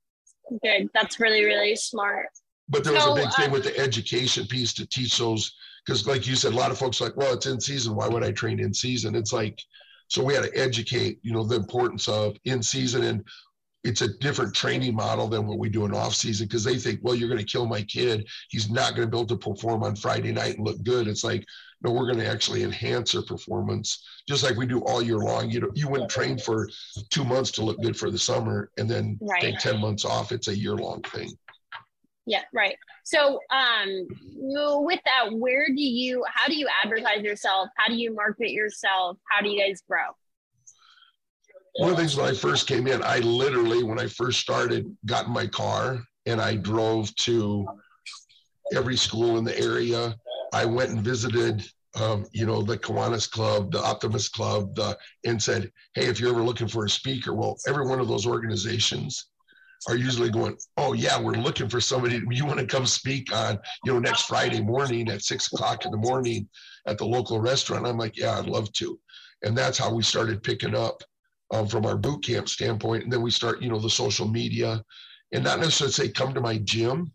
Good that's really really smart. But there was so, a big thing um, with the education piece to teach those because like you said a lot of folks like well it's in season why would i train in season it's like so we had to educate you know the importance of in season and it's a different training model than what we do in off season because they think, well, you're going to kill my kid. He's not going to be able to perform on Friday night and look good. It's like, no, we're going to actually enhance their performance just like we do all year long. You know, you wouldn't train for two months to look good for the summer and then right. take 10 months off. It's a year long thing. Yeah, right. So, um, with that, where do you, how do you advertise yourself? How do you market yourself? How do you guys grow? One of the things when I first came in, I literally, when I first started, got in my car and I drove to every school in the area. I went and visited, um, you know, the Kiwanis Club, the Optimist Club, the, and said, hey, if you're ever looking for a speaker, well, every one of those organizations are usually going, oh yeah, we're looking for somebody. You want to come speak on, you know, next Friday morning at six o'clock in the morning at the local restaurant? I'm like, yeah, I'd love to. And that's how we started picking up um, from our boot camp standpoint. And then we start, you know, the social media and not necessarily say, come to my gym,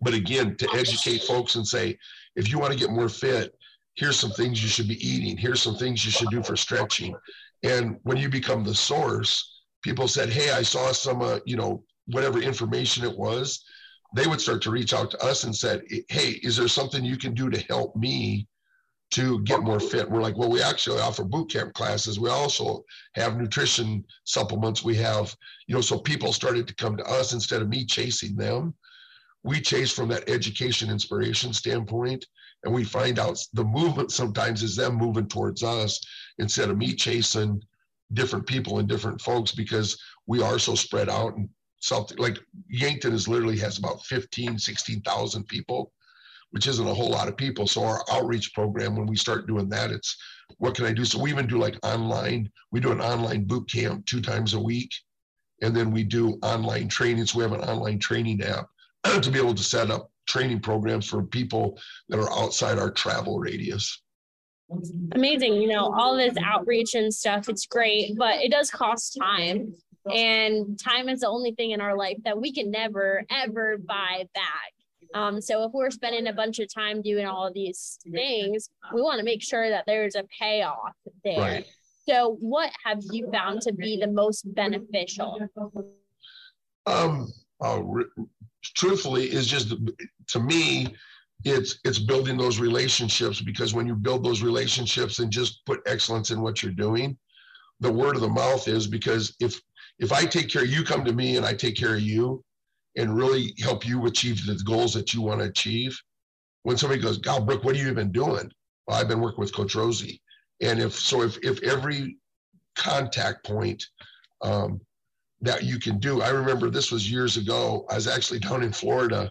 but again, to educate folks and say, if you want to get more fit, here's some things you should be eating. Here's some things you should do for stretching. And when you become the source, people said, hey, I saw some, uh, you know, whatever information it was, they would start to reach out to us and said, "Hey, is there something you can do to help me to get more fit?" We're like, "Well, we actually offer boot camp classes. We also have nutrition supplements. We have, you know, so people started to come to us instead of me chasing them. We chase from that education inspiration standpoint, and we find out the movement sometimes is them moving towards us instead of me chasing different people and different folks because we are so spread out and something like Yankton is literally has about 15, 16,000 people, which isn't a whole lot of people. So our outreach program, when we start doing that, it's what can I do? So we even do like online, we do an online boot camp two times a week. And then we do online training. So we have an online training app to be able to set up training programs for people that are outside our travel radius. Amazing. You know, all this outreach and stuff, it's great, but it does cost time. And time is the only thing in our life that we can never, ever buy back. Um, so if we're spending a bunch of time doing all of these things, we want to make sure that there's a payoff there. Right. So what have you found to be the most beneficial? Um, uh, truthfully, is just to me, it's it's building those relationships because when you build those relationships and just put excellence in what you're doing, the word of the mouth is because if if I take care, of you come to me and I take care of you and really help you achieve the goals that you want to achieve. When somebody goes, God, Brooke, what have you been doing? Well, I've been working with Coach Rozy. And if so, if, if every contact point um, that you can do, I remember this was years ago. I was actually down in Florida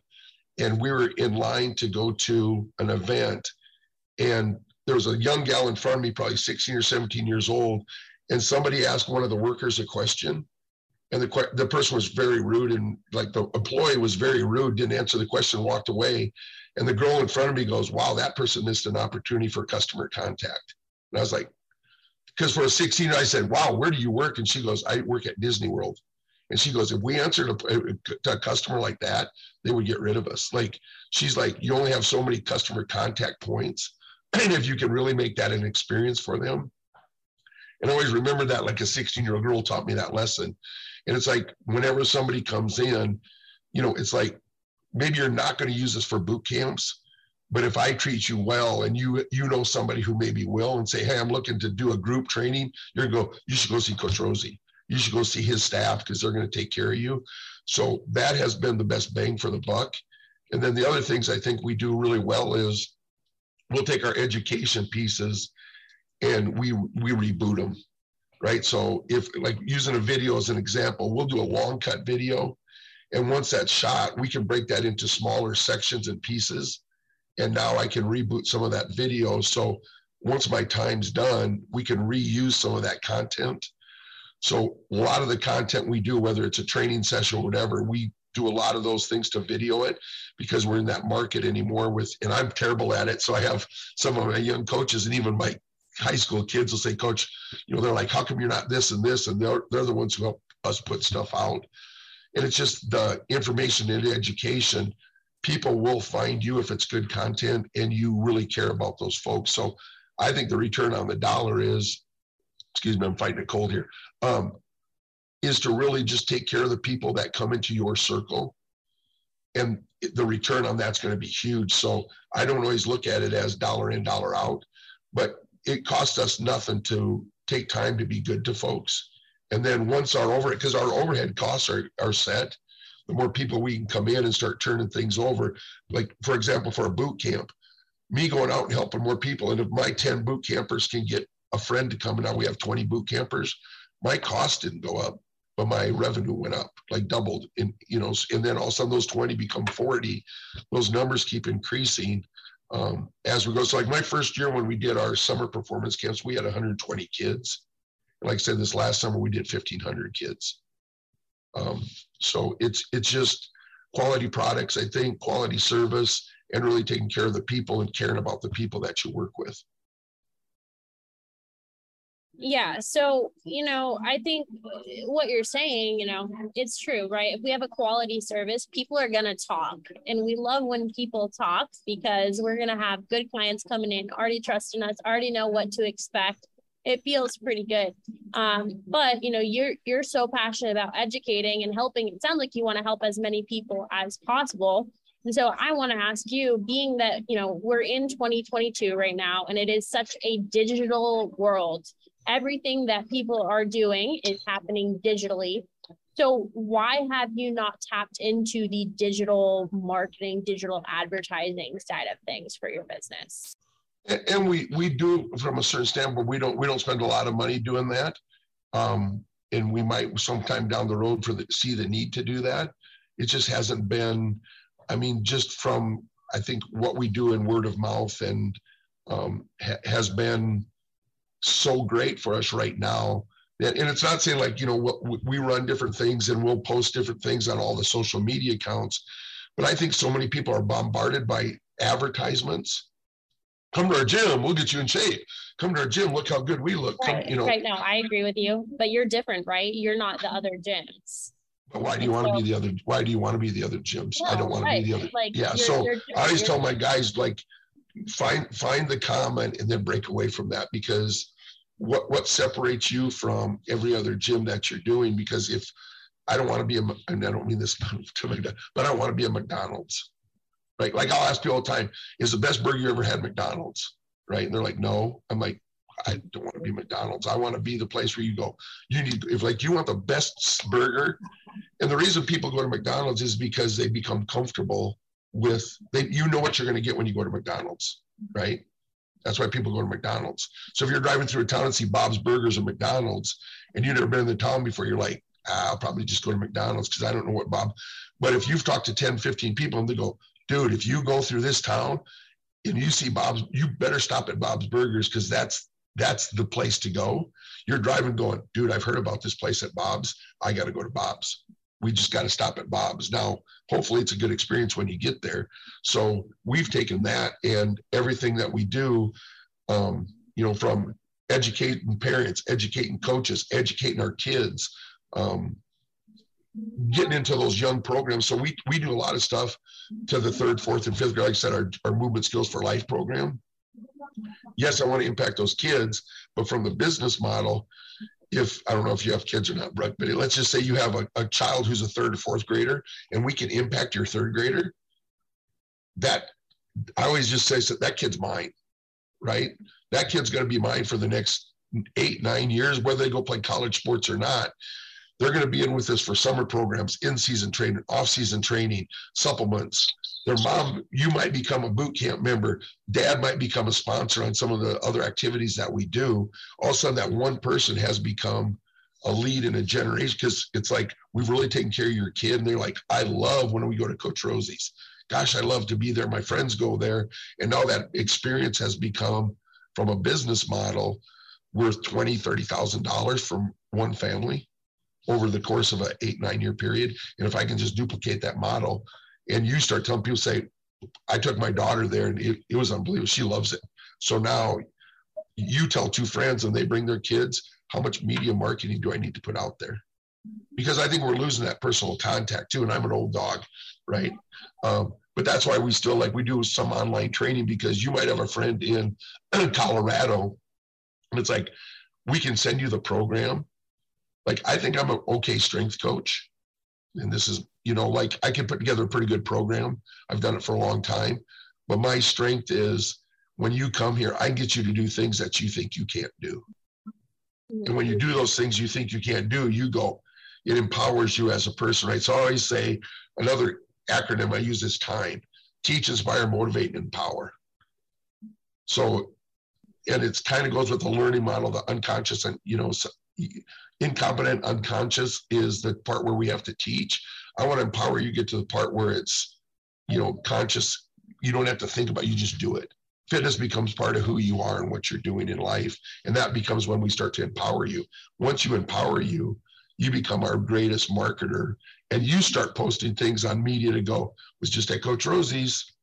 and we were in line to go to an event. And there was a young gal in front of me, probably 16 or 17 years old. And somebody asked one of the workers a question and the the person was very rude and like the employee was very rude didn't answer the question walked away. And the girl in front of me goes wow that person missed an opportunity for customer contact. And i was like because for a 16 i said wow where do you work? And she goes i work at disney world. And she goes if we answered a, a customer like that they would get rid of us. Like she's like you only have so many customer contact points and if you can really make that an experience for them. And I always remember that like a 16 year old girl taught me that lesson and it's like whenever somebody comes in, you know, it's like maybe you're not going to use this for boot camps, but if I treat you well and you you know somebody who maybe will and say, hey, I'm looking to do a group training, you're gonna go, you should go see Coach Rozy. You should go see his staff because they're going to take care of you. So that has been the best bang for the buck. And then the other things I think we do really well is we'll take our education pieces and we we reboot them right? So if like using a video as an example, we'll do a long cut video. And once that's shot, we can break that into smaller sections and pieces. And now I can reboot some of that video. So once my time's done, we can reuse some of that content. So a lot of the content we do, whether it's a training session or whatever, we do a lot of those things to video it because we're in that market anymore with and I'm terrible at it. So I have some of my young coaches and even my high school kids will say, Coach, you know, they're like, how come you're not this and this? And they're, they're the ones who help us put stuff out. And it's just the information and education. People will find you if it's good content and you really care about those folks. So I think the return on the dollar is, excuse me, I'm fighting a cold here, um, is to really just take care of the people that come into your circle. And the return on that's going to be huge. So I don't always look at it as dollar in, dollar out, but it costs us nothing to take time to be good to folks. And then once our overhead, because our overhead costs are, are set, the more people we can come in and start turning things over. Like, for example, for a boot camp, me going out and helping more people. And if my 10 boot campers can get a friend to come, and now we have 20 boot campers, my cost didn't go up, but my revenue went up, like doubled. And, you know, and then all of a sudden those 20 become 40. Those numbers keep increasing um, as we go. So like my first year when we did our summer performance camps, we had 120 kids. Like I said, this last summer we did 1,500 kids. Um, so it's it's just quality products, I think, quality service, and really taking care of the people and caring about the people that you work with yeah so you know i think what you're saying you know it's true right if we have a quality service people are going to talk and we love when people talk because we're going to have good clients coming in already trusting us already know what to expect it feels pretty good. Um, but you know, you're you're so passionate about educating and helping. It sounds like you want to help as many people as possible. And so I want to ask you, being that you know we're in 2022 right now, and it is such a digital world. Everything that people are doing is happening digitally. So why have you not tapped into the digital marketing, digital advertising side of things for your business? And, we we do from a certain standpoint. We don't we don't spend a lot of money doing that, um, and we might sometime down the road for the see the need to do that. It just hasn't been. I mean, just from I think what we do in word of mouth and um, ha- has been so great for us right now. And, and it's not saying like you know what, we run different things and we'll post different things on all the social media accounts, but I think so many people are bombarded by advertisements. Come to our gym we'll get you in shape. Come to our gym look how good we look. Come, right, you know. right now i agree with you but you're different right? You're not the other gyms. But why do you want to be the other why do you want to be the other gyms? No, i don't want right. to be the other like, yeah you're, so you're, i always tell my guys like find find the comment and then break away from that because what what separates you from every other gym that you're doing because if i don't want to be a and i don't mean this to that but i don't want to be a mcdonald's like like i'll ask people all the time is the best burger you ever had mcdonald's right? And they're like, no. I'm like, I don't want to be McDonald's. I want to be the place where you go. You need if like you want the best burger, and the reason people go to McDonald's is because they become comfortable with they. You know what you're going to get when you go to McDonald's, right? That's why people go to McDonald's. So if you're driving through a town and see Bob's Burgers or McDonald's, and you've never been in the town before, you're like, ah, I'll probably just go to McDonald's because I don't know what Bob. But if you've talked to 10, 15 people and they go, dude, if you go through this town and you see Bob's, you better stop at Bob's Burgers because that's that's the place to go. You're driving going, dude, I've heard about this place at Bob's. I got to go to Bob's. We just got to stop at Bob's. Now, hopefully it's a good experience when you get there. So we've taken that and everything that we do, um, you know, from educating parents, educating coaches, educating our kids, um, getting into those young programs. So we we do a lot of stuff to the third, fourth, and fifth grade. Like I said, our, our movement skills for life program. Yes, I want to impact those kids, but from the business model, if I don't know if you have kids or not, but let's just say you have a, a child who's a third or fourth grader, and we can impact your third grader. That I always just say so that kid's mine, right? That kid's going to be mine for the next eight, nine years, whether they go play college sports or not they're going to be in with us for summer programs, in-season training, off-season training, supplements. Their mom, you might become a boot camp member. Dad might become a sponsor on some of the other activities that we do. All of a sudden, that one person has become a lead in a generation because it's like we've really taken care of your kid. And they're like, I love when we go to Coach Rozy's. Gosh, I love to be there. My friends go there. And now that experience has become from a business model worth twenty, thirty thousand dollars from one family over the course of an eight, nine year period. And if I can just duplicate that model and you start telling people, say, I took my daughter there and it, it was unbelievable. She loves it. So now you tell two friends and they bring their kids, how much media marketing do I need to put out there? Because I think we're losing that personal contact too. And I'm an old dog, right? Um, but that's why we still like we do some online training because you might have a friend in Colorado and it's like we can send you the program like I think I'm an okay strength coach. And this is, you know, like I can put together a pretty good program. I've done it for a long time. But my strength is when you come here, I get you to do things that you think you can't do. And when you do those things you think you can't do, you go, it empowers you as a person, right? So I always say another acronym I use is time teach, inspire, motivate, and empower. So, and it's kind of goes with the learning model, the unconscious and, you know, incompetent unconscious is the part where we have to teach i want to empower you get to the part where it's you know conscious you don't have to think about it, you just do it. Fitness becomes part of who you are and what you're doing in life and that becomes when we start to empower you. Once you empower you you become our greatest marketer and you start posting things on media to go was just at coach rozy's.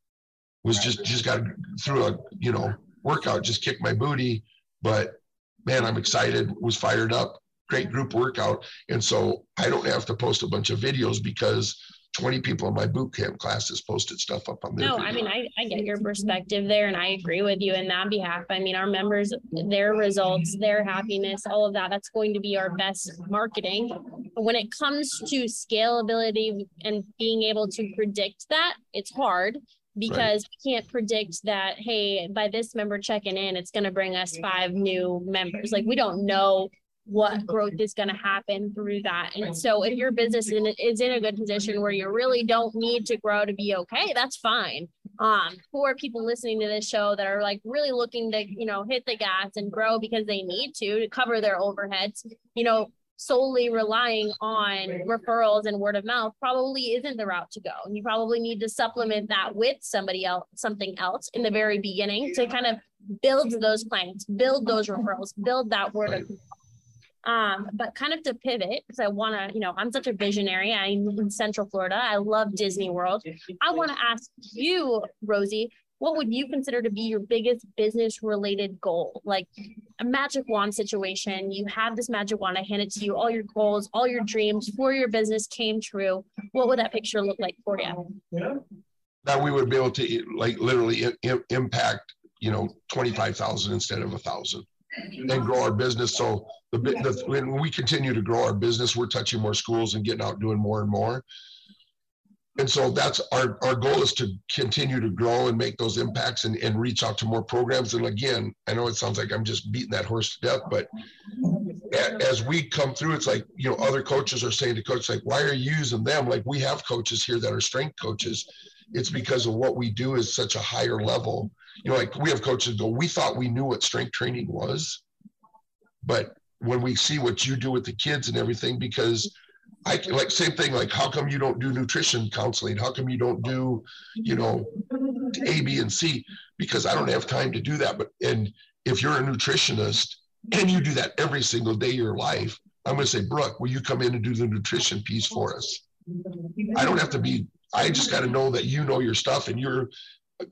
Was just just got through a you know workout just kicked my booty but man i'm excited was fired up great group workout. And so I don't have to post a bunch of videos because 20 people in my boot camp classes posted stuff up on there. No, I mean, I, I get your perspective there and I agree with you in that behalf. I mean, our members, their results, their happiness, all of that, that's going to be our best marketing. But when it comes to scalability and being able to predict that, it's hard because we can't predict that, hey, by this member checking in, it's going to bring us five new members. Like we don't know what growth is going to happen through that. And so if your business is in a good position where you really don't need to grow to be okay, that's fine. Um, for people listening to this show that are like really looking to, you know, hit the gas and grow because they need to to cover their overheads, you know, solely relying on referrals and word of mouth probably isn't the route to go. And you probably need to supplement that with somebody else, something else in the very beginning to kind of build those clients, build those referrals, build that word of mouth. Um, but kind of to pivot, because I want to, you know, I'm such a visionary. I'm in Central Florida. I love Disney World. I want to ask you, Rozy, what would you consider to be your biggest business related goal? Like a magic wand situation. You have this magic wand, I hand it to you, all your goals, all your dreams for your business came true. What would that picture look like for you? That we would be able to like literally impact, you know, 25,000 instead of a thousand and grow our business. So the, the when we continue to grow our business, we're touching more schools and getting out doing more and more. And so that's our, our goal is to continue to grow and make those impacts and, and reach out to more programs. And again, I know it sounds like I'm just beating that horse to death, but as we come through, it's like, you know, other coaches are saying to coaches, like, why are you using them? Like we have coaches here that are strength coaches. It's because of what we do is such a higher level. You know, like we have coaches go, we thought we knew what strength training was, but when we see what you do with the kids and everything, because I like same thing. Like, how come you don't do nutrition counseling? How come you don't do, you know, A, B, and C? Because I don't have time to do that. But and if you're a nutritionist and you do that every single day of your life, I'm going to say, Brooke, will you come in and do the nutrition piece for us? I don't have to be. I just got to know that you know your stuff and you're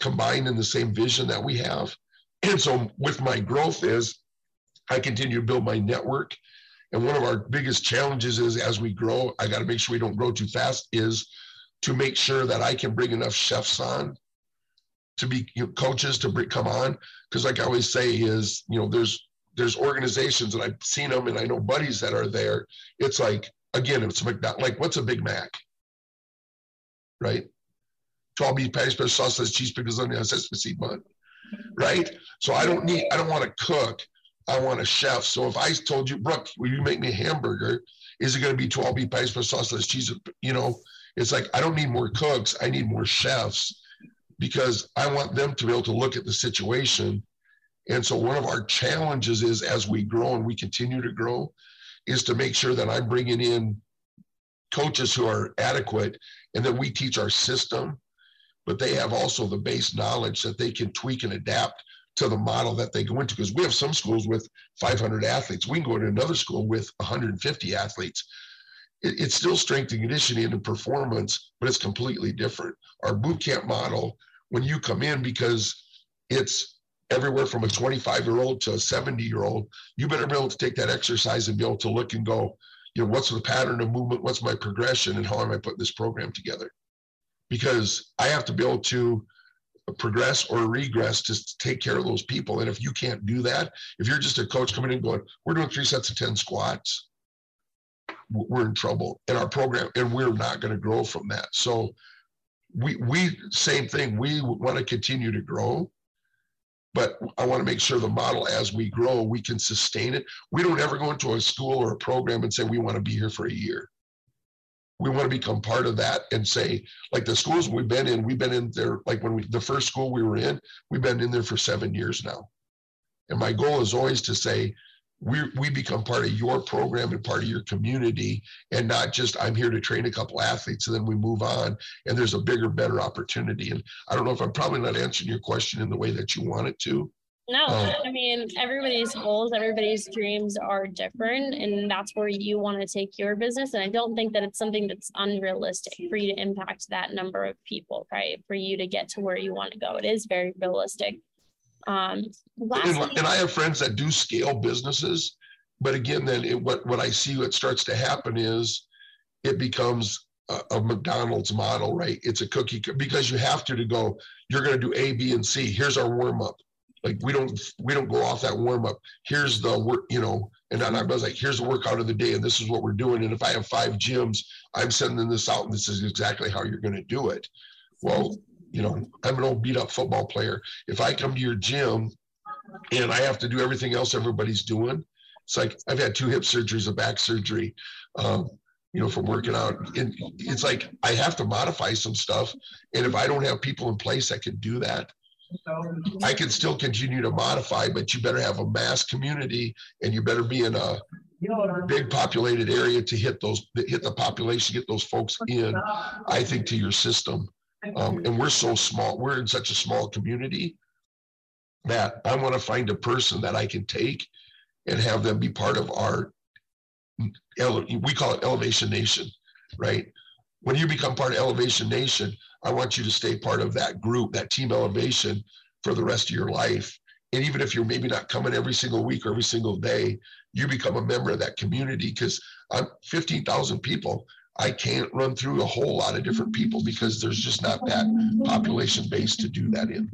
combined in the same vision that we have. And so, with my growth is I continue to build my network. And one of our biggest challenges is as we grow, I got to make sure we don't grow too fast, is to make sure that I can bring enough chefs on to be you know, coaches to bring, come on. Because like I always say is, you know, there's there's organizations and I've seen them and I know buddies that are there. It's like, again, it's McDonald's, like what's a Big Mac? Right? 12 beef patty, special sausage, cheese, pickles, onion, sesame bun. Right? So I don't need, I don't want to cook. I want a chef. So if I told you, Brooke, will you make me a hamburger? Is it going to be 12 beef pies plus sauce, cheese? You know, it's like I don't need more cooks. I need more chefs because I want them to be able to look at the situation. And so one of our challenges is as we grow and we continue to grow, is to make sure that I'm bringing in coaches who are adequate and that we teach our system, but they have also the base knowledge that they can tweak and adapt to the model that they go into because we have some schools with 500 athletes. We can go to another school with 150 athletes. It, it's still strength and conditioning and performance, but it's completely different. Our boot camp model, when you come in, because it's everywhere from a 25 year old to a 70 year old, you better be able to take that exercise and be able to look and go, you know, what's the pattern of movement? What's my progression? And how am I putting this program together? Because I have to be able to progress or regress to take care of those people. And if you can't do that, if you're just a coach coming in going, we're doing three sets of 10 squats, we're in trouble in our program and we're not going to grow from that. So we, we, same thing, we want to continue to grow, but I want to make sure the model as we grow, we can sustain it. We don't ever go into a school or a program and say, we want to be here for a year we want to become part of that and say like the schools we've been in we've been in there like when we the first school we were in we've been in there for seven years now. And my goal is always to say we we become part of your program and part of your community and not just i'm here to train a couple athletes and then we move on and there's a bigger better opportunity. And i don't know if i'm probably not answering your question in the way that you want it to no, oh. I mean, everybody's goals, everybody's dreams are different, and that's where you want to take your business. And I don't think that it's something that's unrealistic for you to impact that number of people, right? For you to get to where you want to go. It is very realistic. Um, lastly, and, and I have friends that do scale businesses, but again, then it, what, what I see what starts to happen is it becomes a, a McDonald's model, right? It's a cookie because you have to to go. You're going to do A, B, and C. Here's our warm up. Like we don't we don't go off that warm up. Here's the work, you know. And I was like, here's the workout of the day, and this is what we're doing. And if I have five gyms, I'm sending this out, and this is exactly how you're going to do it. Well, you know, I'm an old beat up football player. If I come to your gym and I have to do everything else everybody's doing, it's like I've had two hip surgeries, a back surgery, um, you know, from working out. And it's like I have to modify some stuff. And if I don't have people in place that can do that, I can still continue to modify, but you better have a mass community and you better be in a big populated area to hit those hit the population, get those folks in, I think, to your system. Um, and we're so small, we're in such a small community that I want to find a person that I can take and have them be part of our we call it elevation nation right when you become part of elevation nation i want you to stay part of that group that team elevation for the rest of your life and even if you're maybe not coming every single week or every single day you become a member of that community because i'm 15000 people I can't run through a whole lot of different people because there's just not that population base to do that in.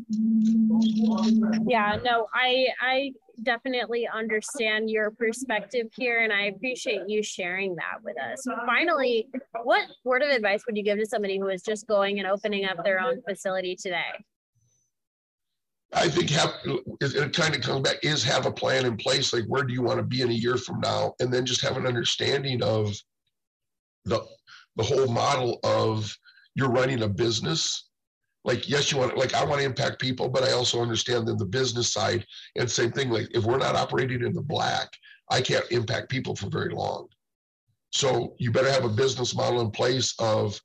Yeah, no, I I definitely understand your perspective here and I appreciate you sharing that with us. Finally, what word of advice would you give to somebody who is just going and opening up their own facility today? I think have it kind of comes back is have a plan in place. Like where do you want to be in a year from now, and then just have an understanding of the the whole model of you're running a business like yes you want like i want to impact people but i also understand then the business side and same thing like if we're not operating in the black i can't impact people for very long. So you better have a business model in place of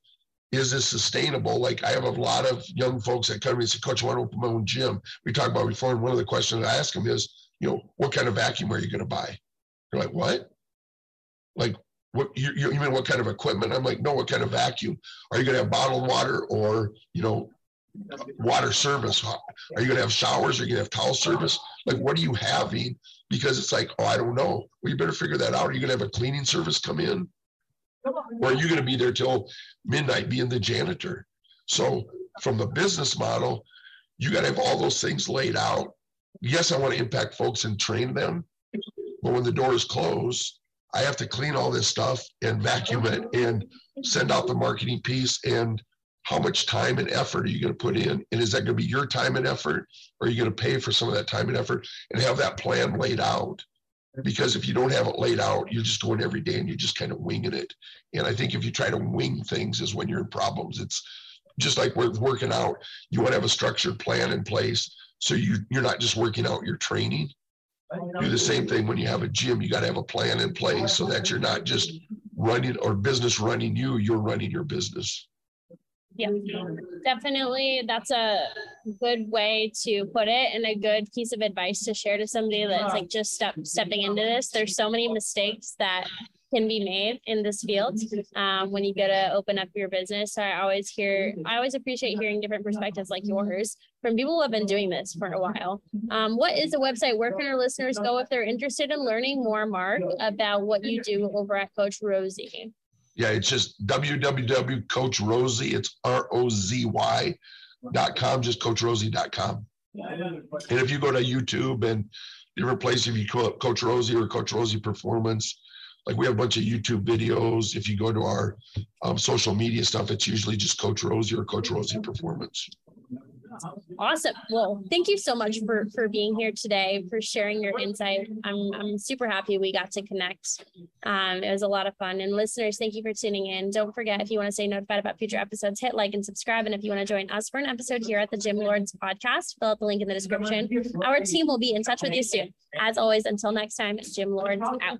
is this sustainable? Like i have a lot of young folks that come to me and say coach i want to open my own gym. We talked about before one of the questions i ask them is you know what kind of vacuum are you going to buy? They're like what? Like what you, you mean what kind of equipment? I'm like no what kind of vacuum? Are you going to have bottled water or you know water service. Are you going to have showers? Are you going to have towel service? Like what are you having? Because it's like oh i don't know. Well you better figure that out. Are you going to have a cleaning service come in? Or are you going to be there till midnight being the janitor? So from the business model you got to have all those things laid out. Yes i want to impact folks and train them but when the door is closed I have to clean all this stuff and vacuum it and send out the marketing piece. And how much time and effort are you going to put in? And is that going to be your time and effort? Or are you going to pay for some of that time and effort and have that plan laid out? Because if you don't have it laid out, you're just going every day and you're just kind of winging it. And I think if you try to wing things is when you're in problems. It's just like with working out. You want to have a structured plan in place. So you, you're not just working out your training, do the same thing when you have a gym. You got to have a plan in place so that you're not just running or business running you, you're running your business. Yeah, definitely. That's a good way to put it and a good piece of advice to share to somebody that's like just step, stepping into this. There's so many mistakes that can be made in this field um, when you go to open up your business. So I always hear, I always appreciate hearing different perspectives like yours from people who have been doing this for a while. Um, what is the website? Where can our listeners go if they're interested in learning more, Mark, about what you do over at Coach Rozy? Yeah, it's just www.coachrozy. It's R O Z Y dot com, just coachrozy.com. And if you go to YouTube and different places, if you call Coach Rozy or Coach Rozy Performance, like we have a bunch of YouTube videos. If you go to our um, social media stuff, it's usually just Coach Rozy or Coach Rozy Performance. Awesome. Well, thank you so much for for being here today, for sharing your insight. I'm I'm super happy we got to connect. Um, it was a lot of fun. And listeners, thank you for tuning in. Don't forget if you want to stay notified about future episodes, hit like and subscribe. And if you want to join us for an episode here at the Gym Lords podcast, fill out the link in the description. Our team will be in touch with you soon. As always, until next time, Gym Lords out.